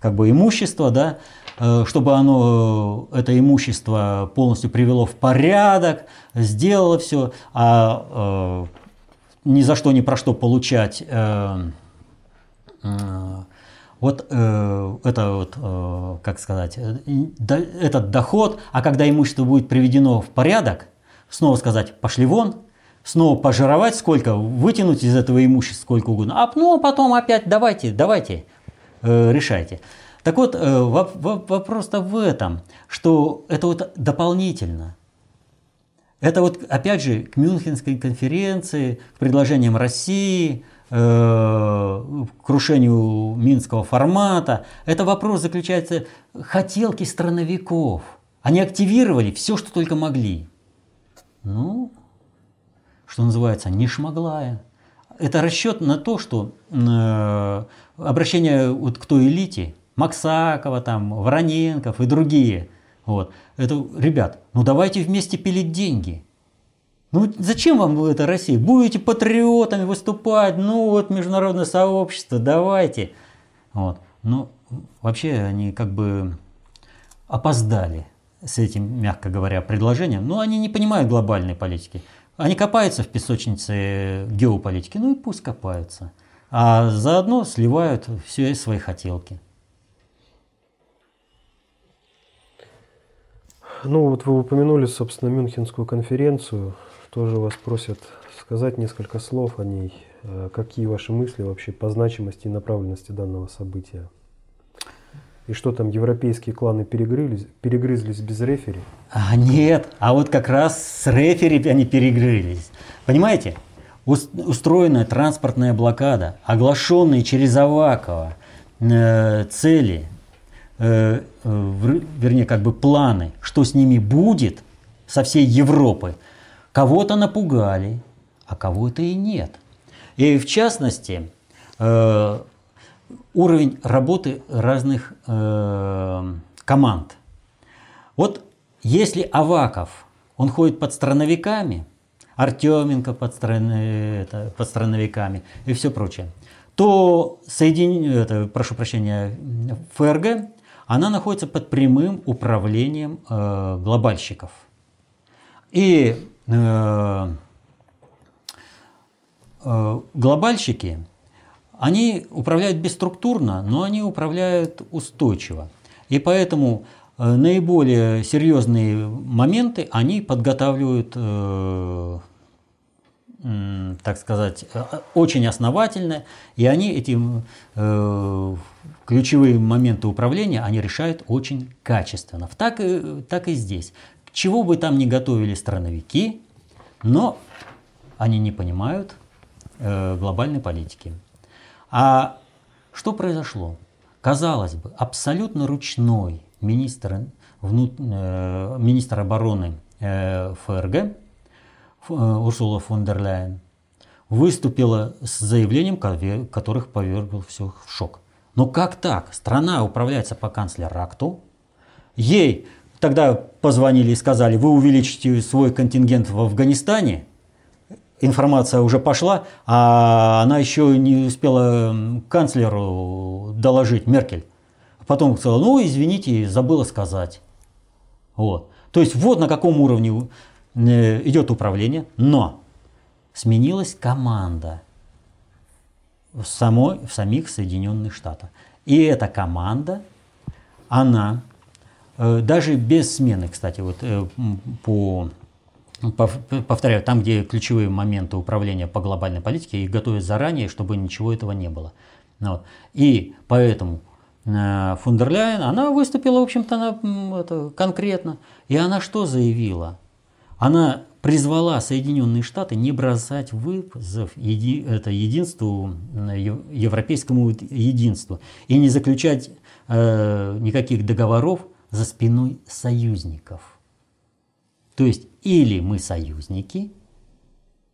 как бы, имущество, да, э, чтобы оно, это имущество полностью привело в порядок, сделало все, а ни за что, ни про что получать вот э, это вот, э, как сказать, этот доход, а когда имущество будет приведено в порядок, снова сказать, пошли вон, снова пожировать сколько, вытянуть из этого имущества сколько угодно, а ну, а потом опять давайте, давайте, э, решайте. Так вот, э, вопрос-то в этом, что это вот дополнительно. Это вот, опять же, к Мюнхенской конференции, к предложениям России, э, к крушению минского формата. Это вопрос заключается хотелки страновиков. Они активировали все, что только могли. Ну, что называется, не шмоглая. Это расчет на то, что э, обращение вот к той элите, Максакова, там, Вороненков и другие, вот, это, ребят, ну давайте вместе пилить деньги. Ну зачем вам это Россия? Будете патриотами выступать, ну вот международное сообщество, давайте. Вот. Ну, вообще они как бы опоздали с этим, мягко говоря, предложением. Но они не понимают глобальной политики. Они копаются в песочнице геополитики, ну и пусть копаются. А заодно сливают все свои хотелки. Ну вот вы упомянули, собственно, Мюнхенскую конференцию. Тоже вас просят сказать несколько слов о ней. Э, какие ваши мысли вообще по значимости и направленности данного события? И что там, европейские кланы перегрызлись, перегрызлись без рефери? А, нет, а вот как раз с рефери они перегрызлись. Понимаете, устроенная транспортная блокада, оглашенные через Авакова э, цели, э, э, вернее, как бы планы, что с ними будет со всей Европы, кого-то напугали, а кого-то и нет. И в частности, э, уровень работы разных э, команд. Вот если Аваков, он ходит под страновиками, Артеменко под, стран, это, под страновиками и все прочее, то соединение, это, прошу прощения, ФРГ, она находится под прямым управлением э, глобальщиков. И э, э, глобальщики они управляют бесструктурно, но они управляют устойчиво. И поэтому э, наиболее серьезные моменты они подготавливают, э, так сказать, э, очень основательно, и они эти ключевые моменты управления они решают очень качественно. Так и, так и здесь. Чего бы там ни готовили страновики, но они не понимают глобальной политики. А что произошло? Казалось бы, абсолютно ручной министр, внут, э, министр обороны э, ФРГ э, Урсула фон дер Ляйен выступила с заявлением, которых повергл всех в шок. Но как так? Страна управляется по канцлеракту. Ей тогда позвонили и сказали, вы увеличите свой контингент в Афганистане, информация уже пошла, а она еще не успела канцлеру доложить, Меркель. Потом сказала, ну, извините, забыла сказать. Вот. То есть вот на каком уровне э, идет управление, но сменилась команда в, самой, в самих Соединенных Штатах. И эта команда, она э, даже без смены, кстати, вот э, по повторяю, там, где ключевые моменты управления по глобальной политике, их готовят заранее, чтобы ничего этого не было. Ну вот. И поэтому э, фон дер Ляйен, она выступила, в общем-то, она, это, конкретно. И она что заявила? она призвала Соединенные Штаты не бросать вызов еди, это единству, европейскому единству и не заключать э, никаких договоров за спиной союзников. То есть или мы союзники,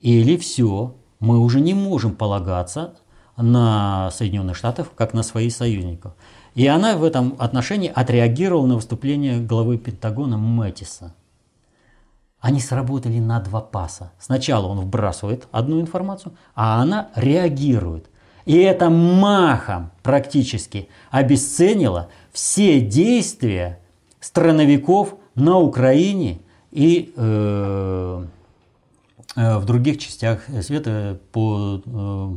или все, мы уже не можем полагаться на Соединенных Штатов как на своих союзников. И она в этом отношении отреагировала на выступление главы Пентагона Мэттиса. Они сработали на два паса. Сначала он вбрасывает одну информацию, а она реагирует. И это махом практически обесценило все действия страновиков на Украине и э, э, в других частях света по, э,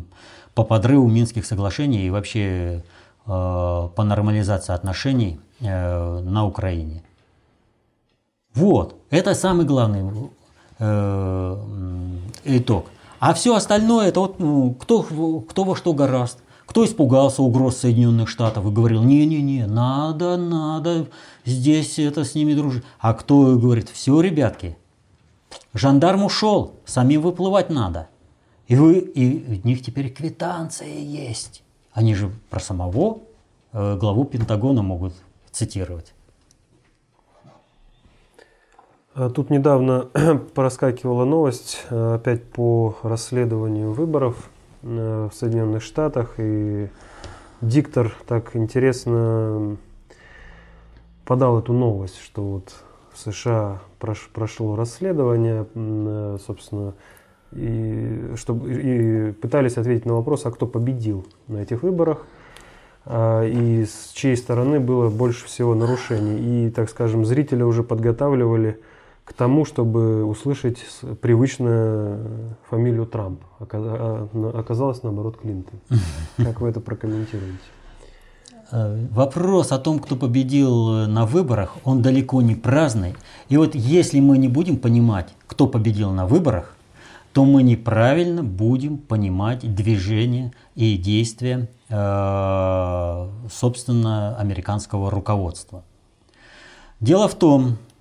по подрыву Минских соглашений и вообще Э, по нормализации отношений на Украине. Вот, это самый главный итог. А все остальное, это вот ну, кто, кто во что гораст. Кто испугался угроз Соединенных Штатов и говорил, не-не-не, надо, надо здесь это с ними дружить. А кто говорит, все, ребятки, жандарм ушел, самим выплывать надо. И, вы, и у них теперь квитанция есть. Они же про самого э, главу Пентагона могут цитировать. А тут недавно проскакивала новость э, опять по расследованию выборов в Соединенных Штатах. И диктор так интересно подал эту новость, что вот в США прошло расследование, собственно, и, чтобы, и пытались ответить на вопрос, а кто победил на этих выборах, а, и с чьей стороны было больше всего нарушений. И, так скажем, зрители уже подготавливали к тому, чтобы услышать привычную фамилию Трамп. А, оказалось, наоборот, Клинтон. Как вы это прокомментируете? Э, вопрос о том, кто победил на выборах, он далеко не праздный. И вот если мы не будем понимать, кто победил на выборах, то мы неправильно будем понимать движение и действия, э, собственно, американского руководства. Дело в том, э,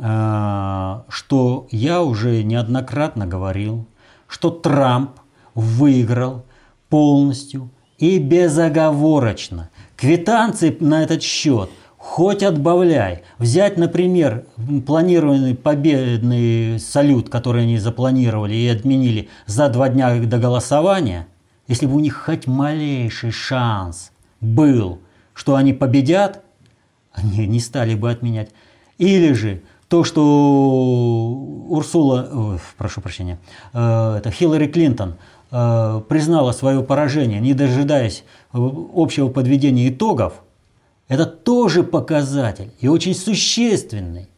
что я уже неоднократно говорил, что Трамп выиграл полностью и безоговорочно. Квитанции на этот счет хоть отбавляй. Взять, например, планированный победный салют, который они запланировали и отменили за два дня до голосования, если бы у них хоть малейший шанс был, что они победят, они не стали бы отменять. Или же то, что Урсула, ой, прошу прощения, э, это Хиллари Клинтон э, признала свое поражение, не дожидаясь общего подведения итогов, это тоже показатель и очень существенный.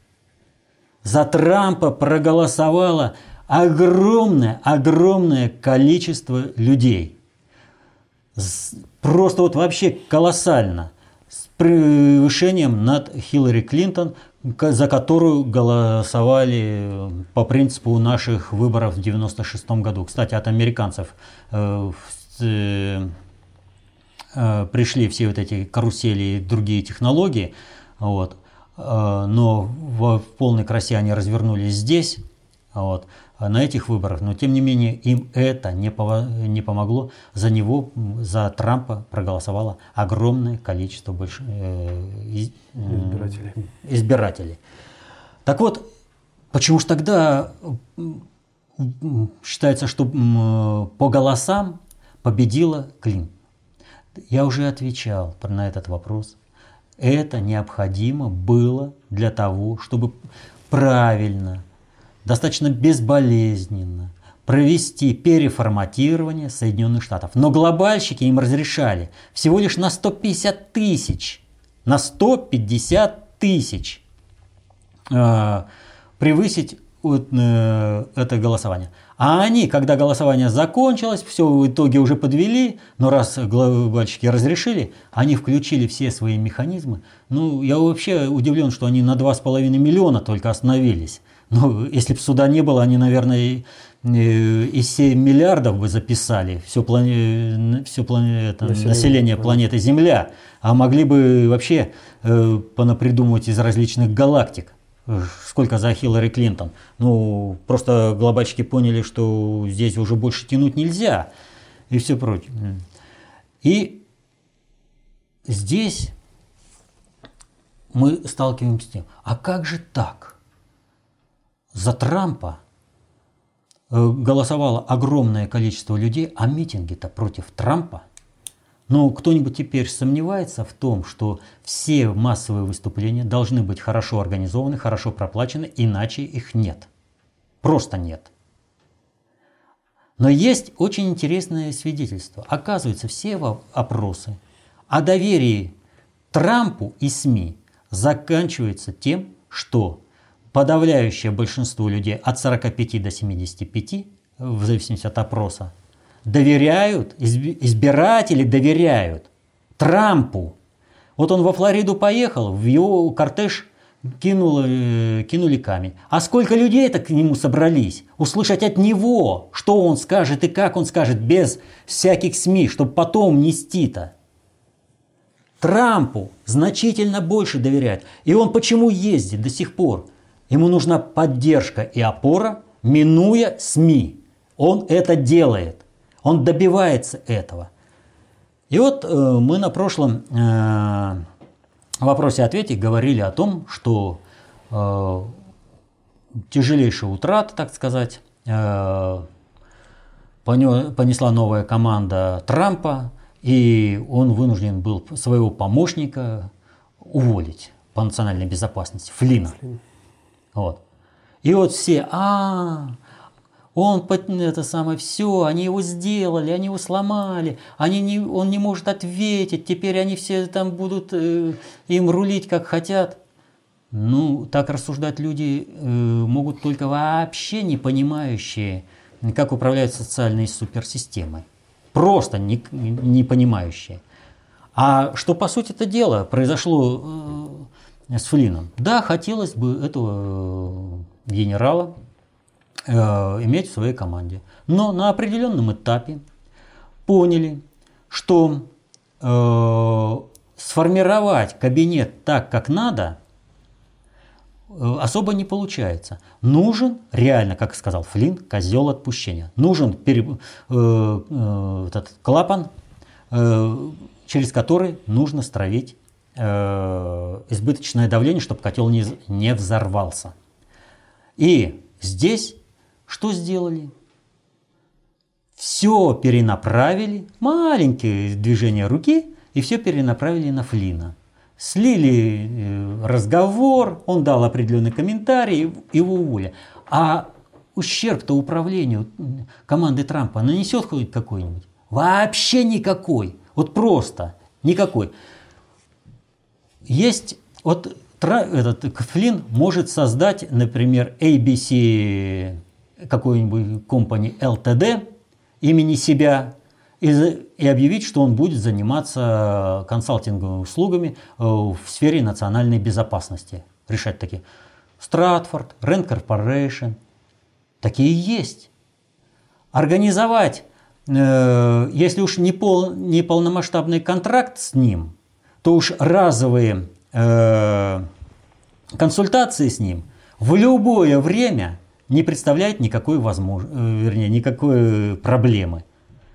За Трампа проголосовало огромное, огромное количество людей. Просто вот вообще колоссально. С превышением над Хиллари Клинтон, за которую голосовали по принципу наших выборов в 1996 году. Кстати, от американцев э, э, Э, пришли все вот эти карусели и другие технологии, вот, э, но в полной красе они развернулись здесь, вот, на этих выборах, но тем не менее им это не, не помогло. За него, за Трампа проголосовало огромное количество больш, э, избирателей. избирателей. Так вот, почему же тогда считается, что по голосам победила Клинтон? Я уже отвечал на этот вопрос. Это необходимо было для того, чтобы правильно, достаточно безболезненно провести переформатирование Соединенных Штатов. Но глобальщики им разрешали всего лишь на 150 тысяч, на 150 тысяч э, превысить э, это голосование. А они, когда голосование закончилось, все в итоге уже подвели, но раз глобальщики разрешили, они включили все свои механизмы. Ну, я вообще удивлен, что они на 2,5 миллиона только остановились. Ну, если бы суда не было, они, наверное, и 7 миллиардов бы записали все, плане, все плане, это, население, население планеты Земля, а могли бы вообще э, понапридумывать из различных галактик. сколько за Хиллари Клинтон. Ну, просто глобальщики поняли, что здесь уже больше тянуть нельзя и все прочее. И здесь мы сталкиваемся с тем, а как же так? За Трампа э, голосовало огромное количество людей, а митинги-то против Трампа. Но кто-нибудь теперь сомневается в том, что все массовые выступления должны быть хорошо организованы, хорошо проплачены, иначе их нет. Просто нет. Но есть очень интересное свидетельство. Оказывается, все опросы о доверии Трампу и СМИ заканчиваются тем, что подавляющее большинство людей от 45 до 75, в зависимости от опроса, доверяют, избиратели доверяют Трампу. Вот он во Флориду поехал, в его кортеж кинули, кинули камень. А сколько людей это к нему собрались? Услышать от него, что он скажет и как он скажет, без всяких СМИ, чтобы потом нести-то. Трампу значительно больше доверяют. И он почему ездит до сих пор? Ему нужна поддержка и опора, минуя СМИ. Он это делает. Он добивается этого. И вот э, мы на прошлом э, вопросе-ответе говорили о том, что э, тяжелейшая утрата, так сказать, э, понесла новая команда Трампа, и он вынужден был своего помощника уволить по национальной безопасности, Флина. Вот. И вот все, а, он это самое все, они его сделали, они его сломали, они не, он не может ответить, теперь они все там будут э, им рулить как хотят. Ну, так рассуждать люди э, могут только вообще не понимающие, как управляют социальной суперсистемой. Просто не, не понимающие. А что по сути это дело произошло э, с Флином? Да, хотелось бы этого э, генерала Э, иметь в своей команде. Но на определенном этапе поняли, что э, сформировать кабинет так, как надо, э, особо не получается. Нужен, реально, как сказал Флинн, козел отпущения. Нужен пере, э, э, этот клапан, э, через который нужно стравить э, избыточное давление, чтобы котел не, не взорвался. И здесь что сделали? Все перенаправили, маленькие движения руки, и все перенаправили на Флина. Слили э, разговор, он дал определенный комментарий, его уволили. А ущерб-то управлению команды Трампа нанесет хоть какой-нибудь? Вообще никакой. Вот просто никакой. Есть, вот этот Флин может создать, например, ABC какой-нибудь компании LTD имени себя и, и объявить, что он будет заниматься консалтинговыми услугами э, в сфере национальной безопасности. Решать такие. Стратфорд, Rand Corporation. Такие есть. Организовать, э, если уж не, пол, не полномасштабный контракт с ним, то уж разовые э, консультации с ним в любое время не представляет никакой возможности, э, вернее, никакой проблемы.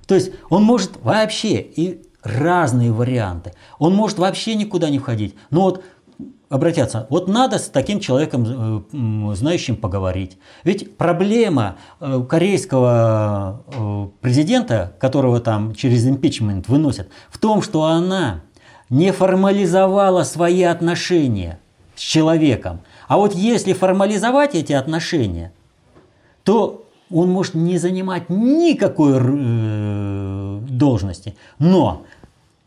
То есть он может вообще и разные варианты. Он может вообще никуда не входить. Но вот обратятся, вот надо с таким человеком, э, знающим, поговорить. Ведь проблема э, корейского президента, которого там через импичмент выносят, в том, что она не формализовала свои отношения с человеком. А вот если формализовать эти отношения, то он может не занимать никакой э, должности, но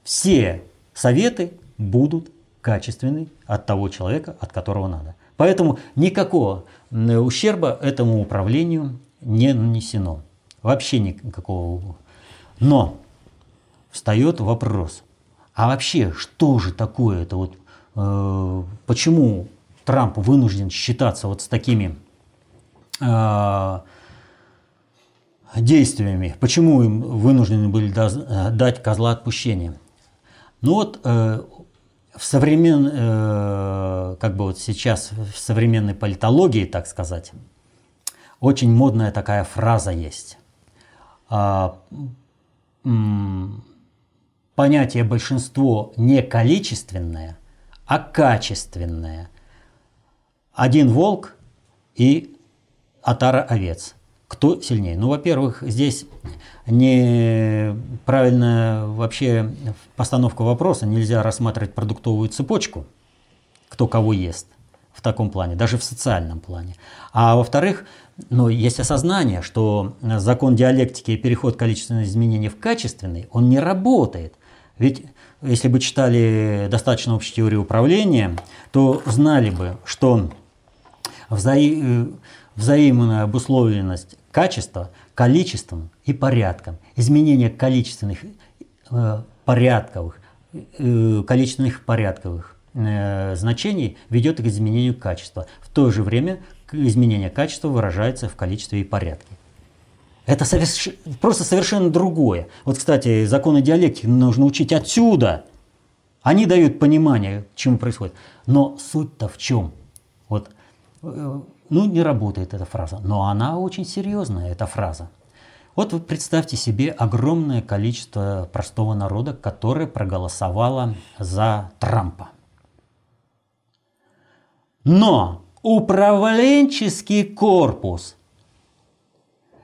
все советы будут качественны от того человека, от которого надо. Поэтому никакого ущерба этому управлению не нанесено. Вообще никакого. Но встает вопрос, а вообще что же такое это вот, э, почему Трамп вынужден считаться вот с такими Э, действиями. Почему им вынуждены были дать козла отпущения? Ну вот э, в современ, э, как бы вот сейчас в современной политологии, так сказать, очень модная такая фраза есть. А, м, понятие большинство не количественное, а качественное. Один волк и отара овец. Кто сильнее? Ну, во-первых, здесь неправильно вообще постановка вопроса. Нельзя рассматривать продуктовую цепочку, кто кого ест в таком плане, даже в социальном плане. А во-вторых, но есть осознание, что закон диалектики и переход количественных изменений в качественный, он не работает. Ведь если бы читали достаточно общую теорию управления, то знали бы, что вза... взаимная обусловленность качества количеством и порядком. Изменение количественных э, порядковых, э, количественных порядковых э, значений ведет к изменению качества. В то же время изменение качества выражается в количестве и порядке. Это соверш... просто совершенно другое. Вот, кстати, законы диалектики нужно учить отсюда. Они дают понимание, чему происходит. Но суть-то в чем? Вот ну, не работает эта фраза, но она очень серьезная, эта фраза. Вот вы представьте себе огромное количество простого народа, которое проголосовало за Трампа. Но управленческий корпус,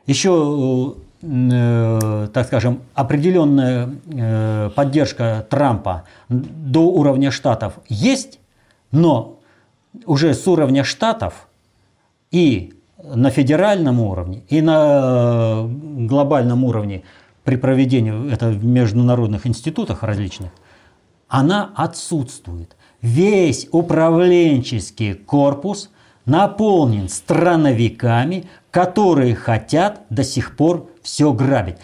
еще, э, так скажем, определенная э, поддержка Трампа до уровня штатов есть, но уже с уровня штатов и на федеральном уровне, и на э, глобальном уровне при проведении это в международных институтах различных, она отсутствует. Весь управленческий корпус наполнен страновиками, которые хотят до сих пор все грабить.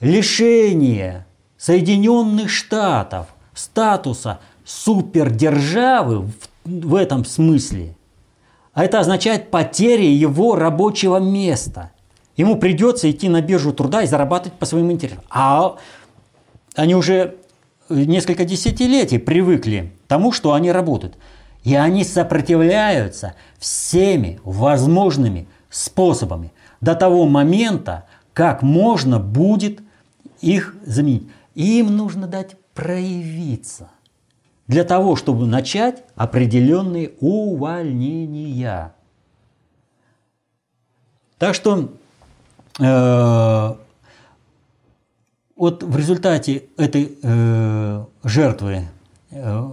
Лишение Соединенных Штатов статуса супердержавы в, этом смысле – а это означает потеря его рабочего места. Ему придется идти на биржу труда и зарабатывать по своим интересам. А они уже несколько десятилетий привыкли к тому, что они работают. И они сопротивляются всеми возможными способами до того момента, как можно будет их заменить. Им нужно дать проявиться для того, чтобы начать определенные увольнения. Так что э, вот в результате этой э, жертвы э,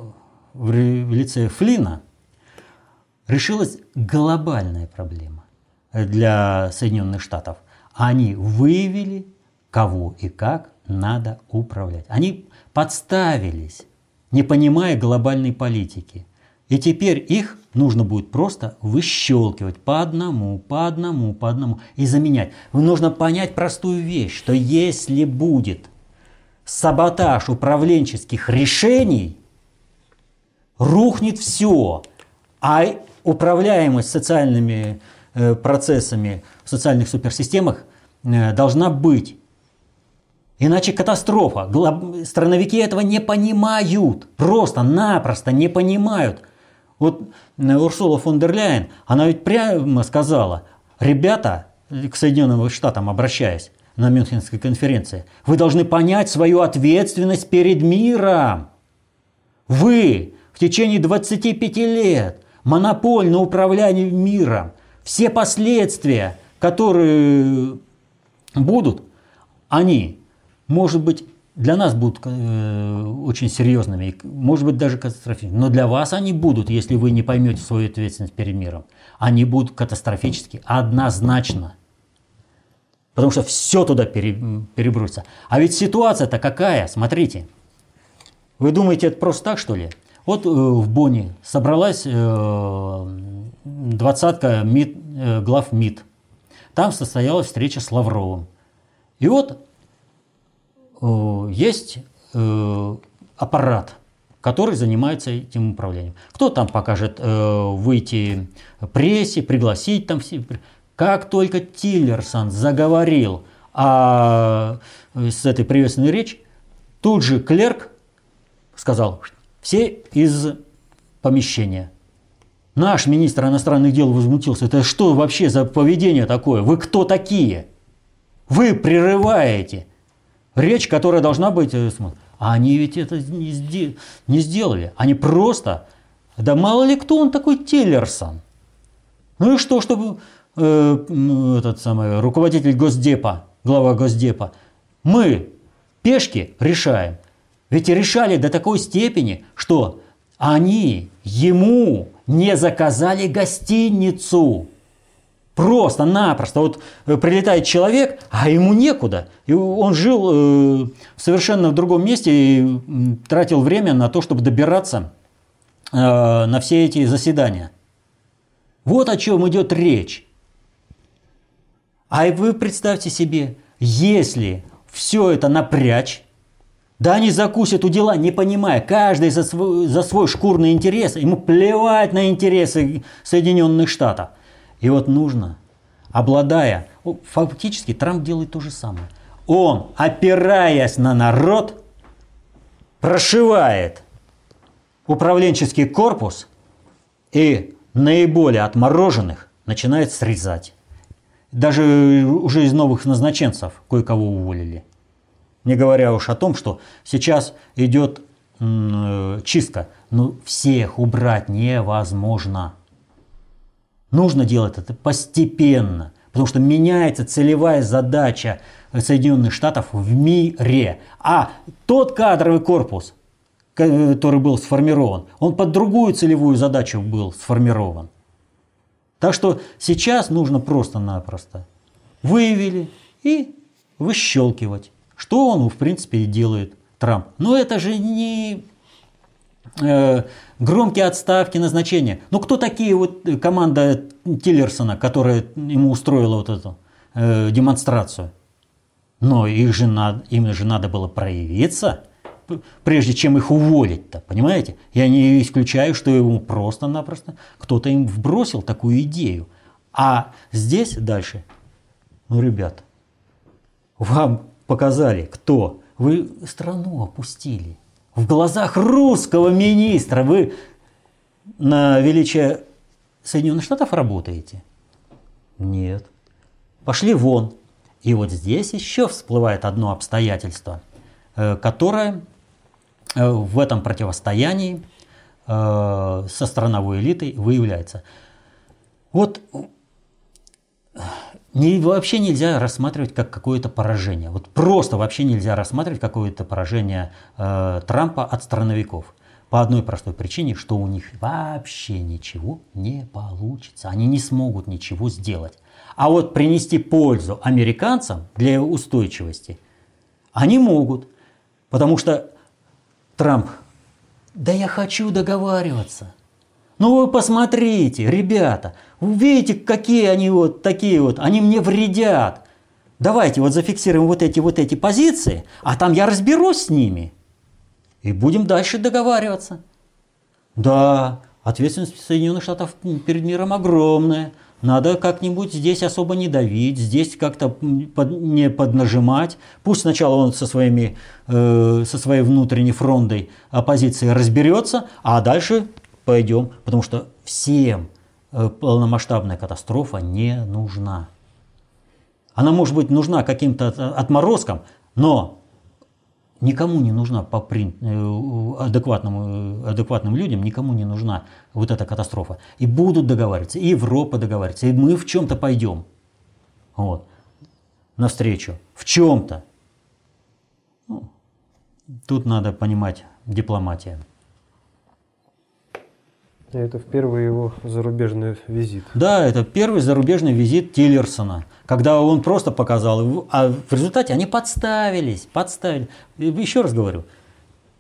в лице Флина решилась глобальная проблема для Соединенных Штатов. Они выявили, кого и как надо управлять. Они подставились не понимая глобальной политики. И теперь их нужно будет просто выщелкивать по одному, по одному, по одному и заменять. Нужно понять простую вещь, что если будет саботаж управленческих решений, рухнет все, а управляемость социальными процессами в социальных суперсистемах э, должна быть Иначе катастрофа. Страновики этого не понимают. Просто-напросто не понимают. Вот э, Урсула фон дер Ляйен, она ведь прямо сказала, ребята, к Соединенным Штатам обращаясь на Мюнхенской конференции, вы должны понять свою ответственность перед миром. Вы в течение 25 лет монопольно управляли миром. Все последствия, которые будут, они может быть, для нас будут э, очень серьезными, может быть, даже катастрофическими. Но для вас они будут, если вы не поймете свою ответственность перед миром. Они будут катастрофически, однозначно. Потому что все туда пере, перебросится. А ведь ситуация-то какая? Смотрите. Вы думаете, это просто так, что ли? Вот э, в Бонне собралась э, двадцатка МИД, э, глав МИД. Там состоялась встреча с Лавровым. И вот есть аппарат, который занимается этим управлением. Кто там покажет выйти прессе, пригласить там все. Как только Тиллерсон заговорил о, с этой приветственной речь, тут же клерк сказал, Все из помещения. Наш министр иностранных дел возмутился. Это что вообще за поведение такое? Вы кто такие? Вы прерываете речь, которая должна быть... Э, а они ведь это не, сде... не сделали. Они просто... Да мало ли кто он такой Теллерсон. Ну и что, чтобы э, этот самый руководитель Госдепа, глава Госдепа, мы пешки решаем. Ведь решали до такой степени, что они ему не заказали гостиницу. Просто-напросто. Вот э, прилетает человек, а ему некуда. И он жил э, совершенно в другом месте и тратил время на то, чтобы добираться э, на все эти заседания. Вот о чем идет речь. А вы представьте себе, если все это напрячь, да они закусят у дела, не понимая, каждый за свой, за свой шкурный интерес, ему плевать на интересы Соединенных Штатов. И вот нужно, обладая, фактически Трамп делает то же самое. Он, опираясь на народ, прошивает управленческий корпус и наиболее отмороженных начинает срезать. Даже уже из новых назначенцев кое-кого уволили. Не говоря уж о том, что сейчас идет э, чистка. Но всех убрать невозможно. Нужно делать это постепенно, потому что меняется целевая задача Соединенных Штатов в мире. А тот кадровый корпус, который был сформирован, он под другую целевую задачу был сформирован. Так что сейчас нужно просто-напросто выявили и выщелкивать. Что он, в принципе, и делает Трамп. Но это же не э, громкие отставки, назначения. Ну кто такие вот команда Тиллерсона, которая ему устроила вот эту э, демонстрацию? Но их же надо, им же надо было проявиться, прежде чем их уволить-то, понимаете? Я не исключаю, что ему просто-напросто кто-то им вбросил такую идею. А здесь дальше, ну, ребят, вам показали, кто. Вы страну опустили. В глазах русского министра вы на величие Соединенных Штатов работаете? Нет. Пошли вон. И вот здесь еще всплывает одно обстоятельство, э, которое э, в этом противостоянии э, со страновой элитой выявляется. Вот не, вообще нельзя рассматривать как какое-то поражение. Вот просто вообще нельзя рассматривать какое-то поражение э, Трампа от страновиков. По одной простой причине, что у них вообще ничего не получится. Они не смогут ничего сделать. А вот принести пользу американцам для устойчивости они могут. Потому что Трамп, да я хочу договариваться. Ну вы посмотрите, ребята, вы видите, какие они вот такие вот, они мне вредят. Давайте вот зафиксируем вот эти вот эти позиции, а там я разберусь с ними. И будем дальше договариваться. Да, ответственность Соединенных Штатов перед миром огромная. Надо как-нибудь здесь особо не давить, здесь как-то под, не поднажимать. Пусть сначала он со, своими, э, со своей внутренней фрондой оппозиции разберется, а дальше пойдем, потому что всем э, полномасштабная катастрофа не нужна. Она может быть нужна каким-то отморозкам, но никому не нужна по прин... Э, адекватным, адекватным людям, никому не нужна вот эта катастрофа. И будут договариваться, и Европа договаривается, и мы в чем-то пойдем. Вот. Навстречу. В чем-то. Ну, тут надо понимать дипломатия. Это в первый его зарубежный визит. Да, это первый зарубежный визит Тиллерсона, когда он просто показал, а в результате они подставились, подставили. Еще раз говорю,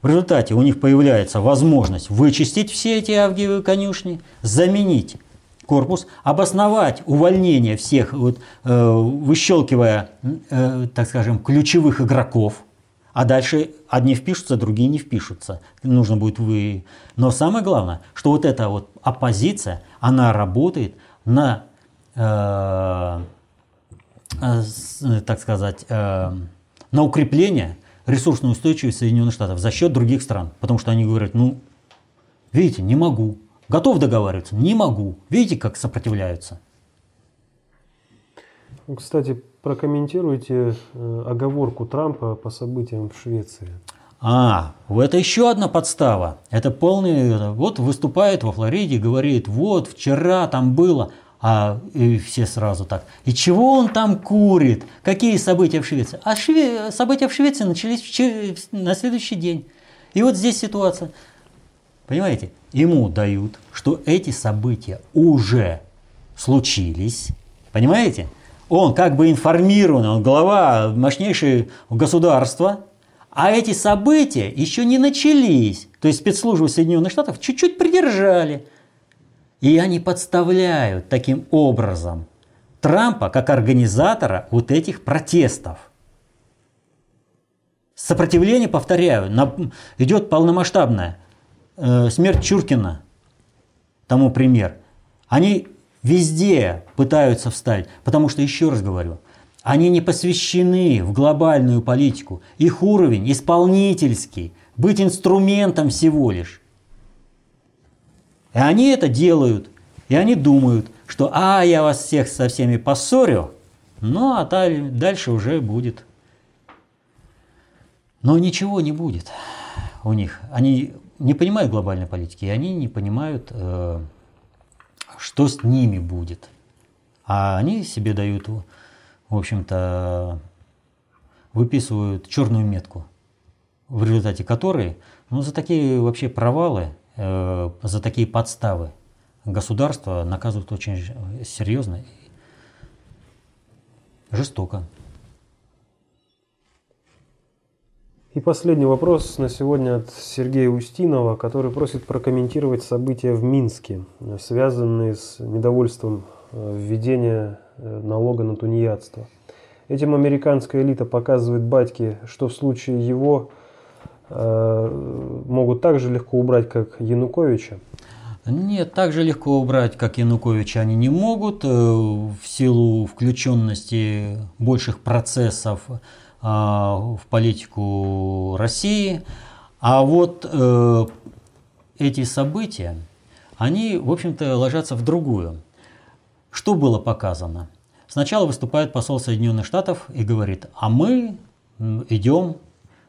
в результате у них появляется возможность вычистить все эти авгиевые конюшни, заменить корпус, обосновать увольнение всех, вот, э, выщелкивая, э, так скажем, ключевых игроков – а дальше одни впишутся, другие не впишутся. Нужно будет вы. Но самое главное, что вот эта вот оппозиция, она работает на, э, э, так сказать, э, на укрепление ресурсной устойчивости Соединенных Штатов за счет других стран. Потому что они говорят, ну, Видите, не могу. Готов договариваться? Не могу. Видите, как сопротивляются? Ну, кстати, прокомментируйте э, оговорку Трампа по событиям в Швеции. А, это еще одна подстава. Это полный... Вот выступает во Флориде, говорит, вот вчера там было, а и все сразу так. И чего он там курит? Какие события в Швеции? А шве... события в Швеции начались в... на следующий день. И вот здесь ситуация. Понимаете? Ему дают, что эти события уже случились. Понимаете? Он как бы информирован, он глава мощнейшего государства, а эти события еще не начались. То есть спецслужбы Соединенных Штатов чуть-чуть придержали. И они подставляют таким образом Трампа как организатора вот этих протестов. Сопротивление, повторяю, на, идет полномасштабное. Э, смерть Чуркина тому пример. Они везде пытаются встать, потому что, еще раз говорю, они не посвящены в глобальную политику. Их уровень исполнительский, быть инструментом всего лишь. И они это делают. И они думают, что «а, я вас всех со всеми поссорю», ну а дальше уже будет. Но ничего не будет у них. Они не понимают глобальной политики, и они не понимают, э, что с ними будет. А они себе дают, в общем-то, выписывают черную метку, в результате которой, ну, за такие вообще провалы Э, за такие подставы государство наказывают очень серьезно и жестоко. И последний вопрос на сегодня от Сергея Устинова, который просит прокомментировать события в Минске, связанные с недовольством э, введения э, налога на тунеядство. Этим американская элита показывает батьке, что в случае его Э, могут так же легко убрать, как Януковича? Нет, так же легко убрать, как Януковича, они не могут э, в силу включенности больших процессов в политику России. А вот э, эти события, они, в общем-то, ложатся в другую. Что было показано? Сначала выступает посол Соединенных Штатов и говорит, а мы идем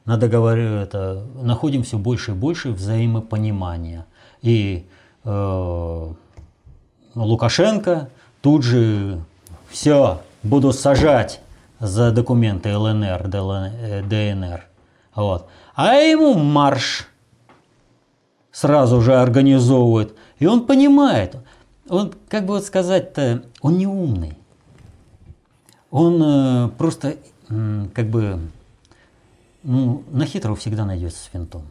на договоре это, находим все больше и больше взаимопонимания. И э, Лукашенко тут же все, буду сажать за документы ЛНР, ДНР. Вот. А ему марш сразу же организовывает. И он понимает, он, как бы вот сказать-то, он не умный. Он э, просто э, как бы ну, на хитрого всегда найдется с винтом.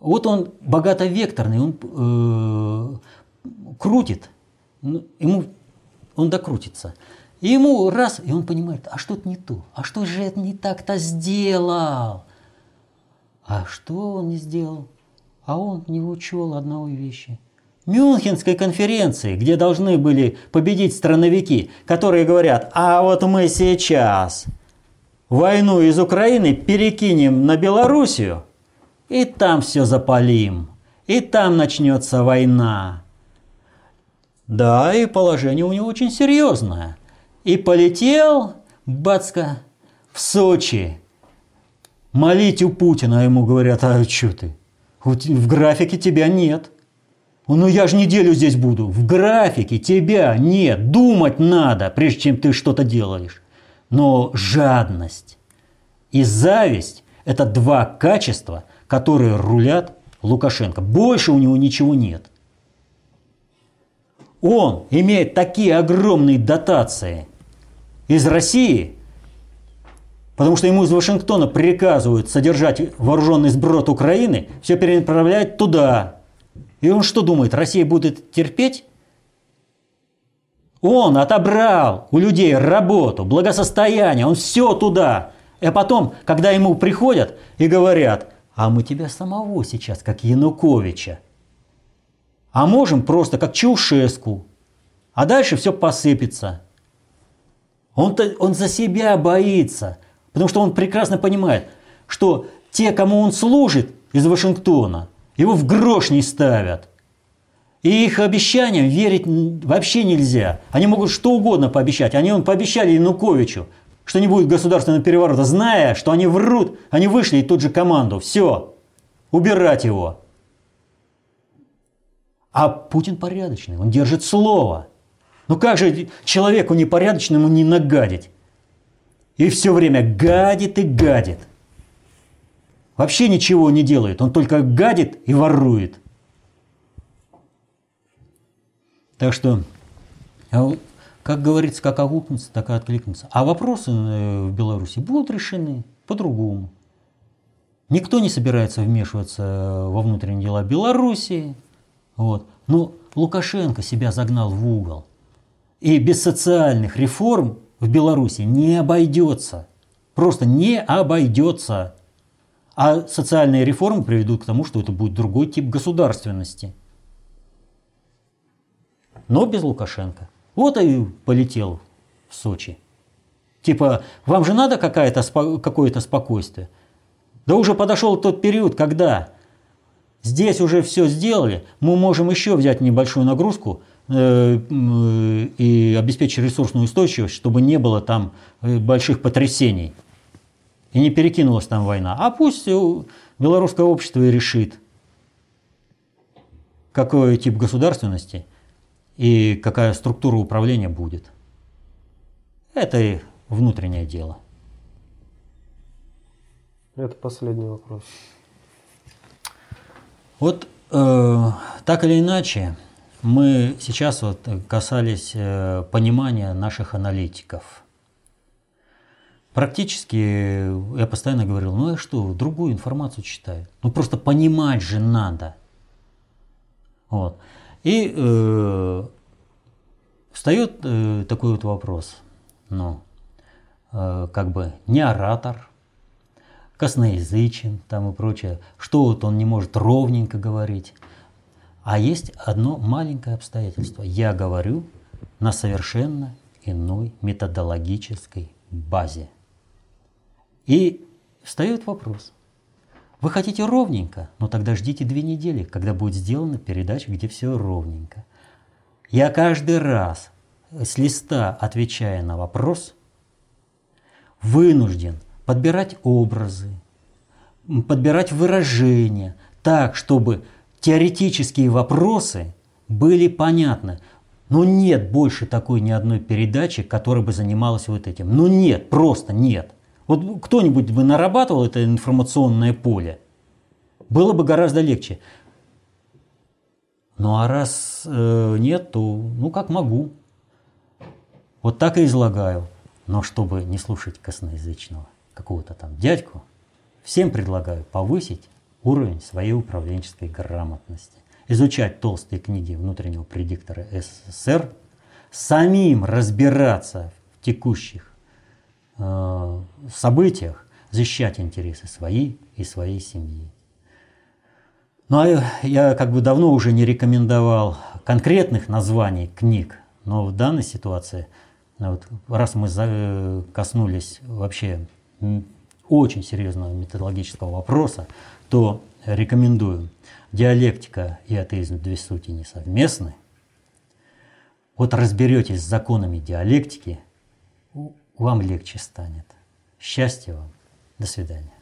Вот он богаtovекторный, он э, крутит, ну, ему, он докрутится. Ему раз, и он понимает, а что-то не то, а что же это не так-то сделал? А что он не сделал? А он не учел одной вещи. Мюнхенской конференции, где должны были победить страновики, которые говорят, а вот мы сейчас войну из Украины перекинем на Белоруссию, и там все запалим, и там начнется война. Да, и положение у него очень серьезное. И полетел Бацка в Сочи. Молить у Путина, ему говорят, а что ты? В графике тебя нет. Ну я же неделю здесь буду. В графике тебя нет. Думать надо, прежде чем ты что-то делаешь. Но жадность и зависть – это два качества, которые рулят Лукашенко. Больше у него ничего нет. Он имеет такие огромные дотации из России, потому что ему из Вашингтона приказывают содержать вооруженный сброд Украины, все перенаправляют туда. И он что думает, Россия будет терпеть? Он отобрал у людей работу, благосостояние, он все туда. А потом, когда ему приходят и говорят, а мы тебя самого сейчас, как Януковича, а можем просто как Чаушеску, а дальше все посыпется. Он, он за себя боится, потому что он прекрасно понимает, что те, кому он служит из Вашингтона, Его в грош не ставят. И их обещаниям верить вообще нельзя. Они могут что угодно пообещать. Они он пообещали Януковичу, что не будет государственного переворота, зная, что они врут, они вышли и тут же команду. Все, убирать его. А Путин порядочный, он держит слово. Ну как же человеку непорядочному не нагадить? И все время гадит и гадит. Вообще ничего не делает, он только гадит и ворует. Так что, а как говорится, как огукнется, так и откликнется. А вопросы э, в Беларуси будут решены по-другому. Никто не собирается вмешиваться во внутренние дела Белоруссии. Вот. Но Лукашенко себя загнал в угол. И без социальных реформ в Беларуси не обойдется. Просто не обойдется. А социальные реформы приведут к тому, что это будет другой тип государственности. Но без Лукашенко. Вот и полетел в Сочи. Типа, вам же надо какое-то какое спокойствие. Да уже подошел тот период, когда здесь уже все сделали, мы можем еще взять небольшую нагрузку э, и обеспечить ресурсную устойчивость, чтобы не было там э, больших потрясений. И не перекинулась там война. А пусть белорусское общество и решит, какой тип государственности и какая структура управления будет. Это и внутреннее дело. Это последний вопрос. Вот э, так или иначе, мы сейчас вот касались э, понимания наших аналитиков. Практически я постоянно говорил, ну я что, другую информацию читаю. Ну просто понимать же надо. Вот. И э, встает э, такой вот вопрос. Ну, э, как бы не оратор, косноязычен там и прочее, что вот он не может ровненько говорить. А есть одно маленькое обстоятельство. Я говорю на совершенно иной методологической базе. И встает вопрос. Вы хотите ровненько, но тогда ждите две недели, когда будет сделана передача, где все ровненько. Я каждый раз с листа, отвечая на вопрос, вынужден подбирать образы, подбирать выражения так, чтобы теоретические вопросы были понятны. Но нет больше такой ни одной передачи, которая бы занималась вот этим. Ну нет, просто нет. Вот кто-нибудь бы нарабатывал это информационное поле, было бы гораздо легче. Ну а раз э, нет, то ну как могу. Вот так и излагаю. Но чтобы не слушать косноязычного какого-то там дядьку, всем предлагаю повысить уровень своей управленческой грамотности, изучать толстые книги внутреннего предиктора СССР, самим разбираться в текущих э, событиях, защищать интересы свои и своей семьи. Ну а я как бы давно уже не рекомендовал конкретных названий книг, но в данной ситуации, вот, раз мы коснулись вообще очень серьезного методологического вопроса, то рекомендую. Диалектика и атеизм две сути не совместны. Вот разберетесь с законами диалектики, вам легче станет. Счастья вам. До свидания.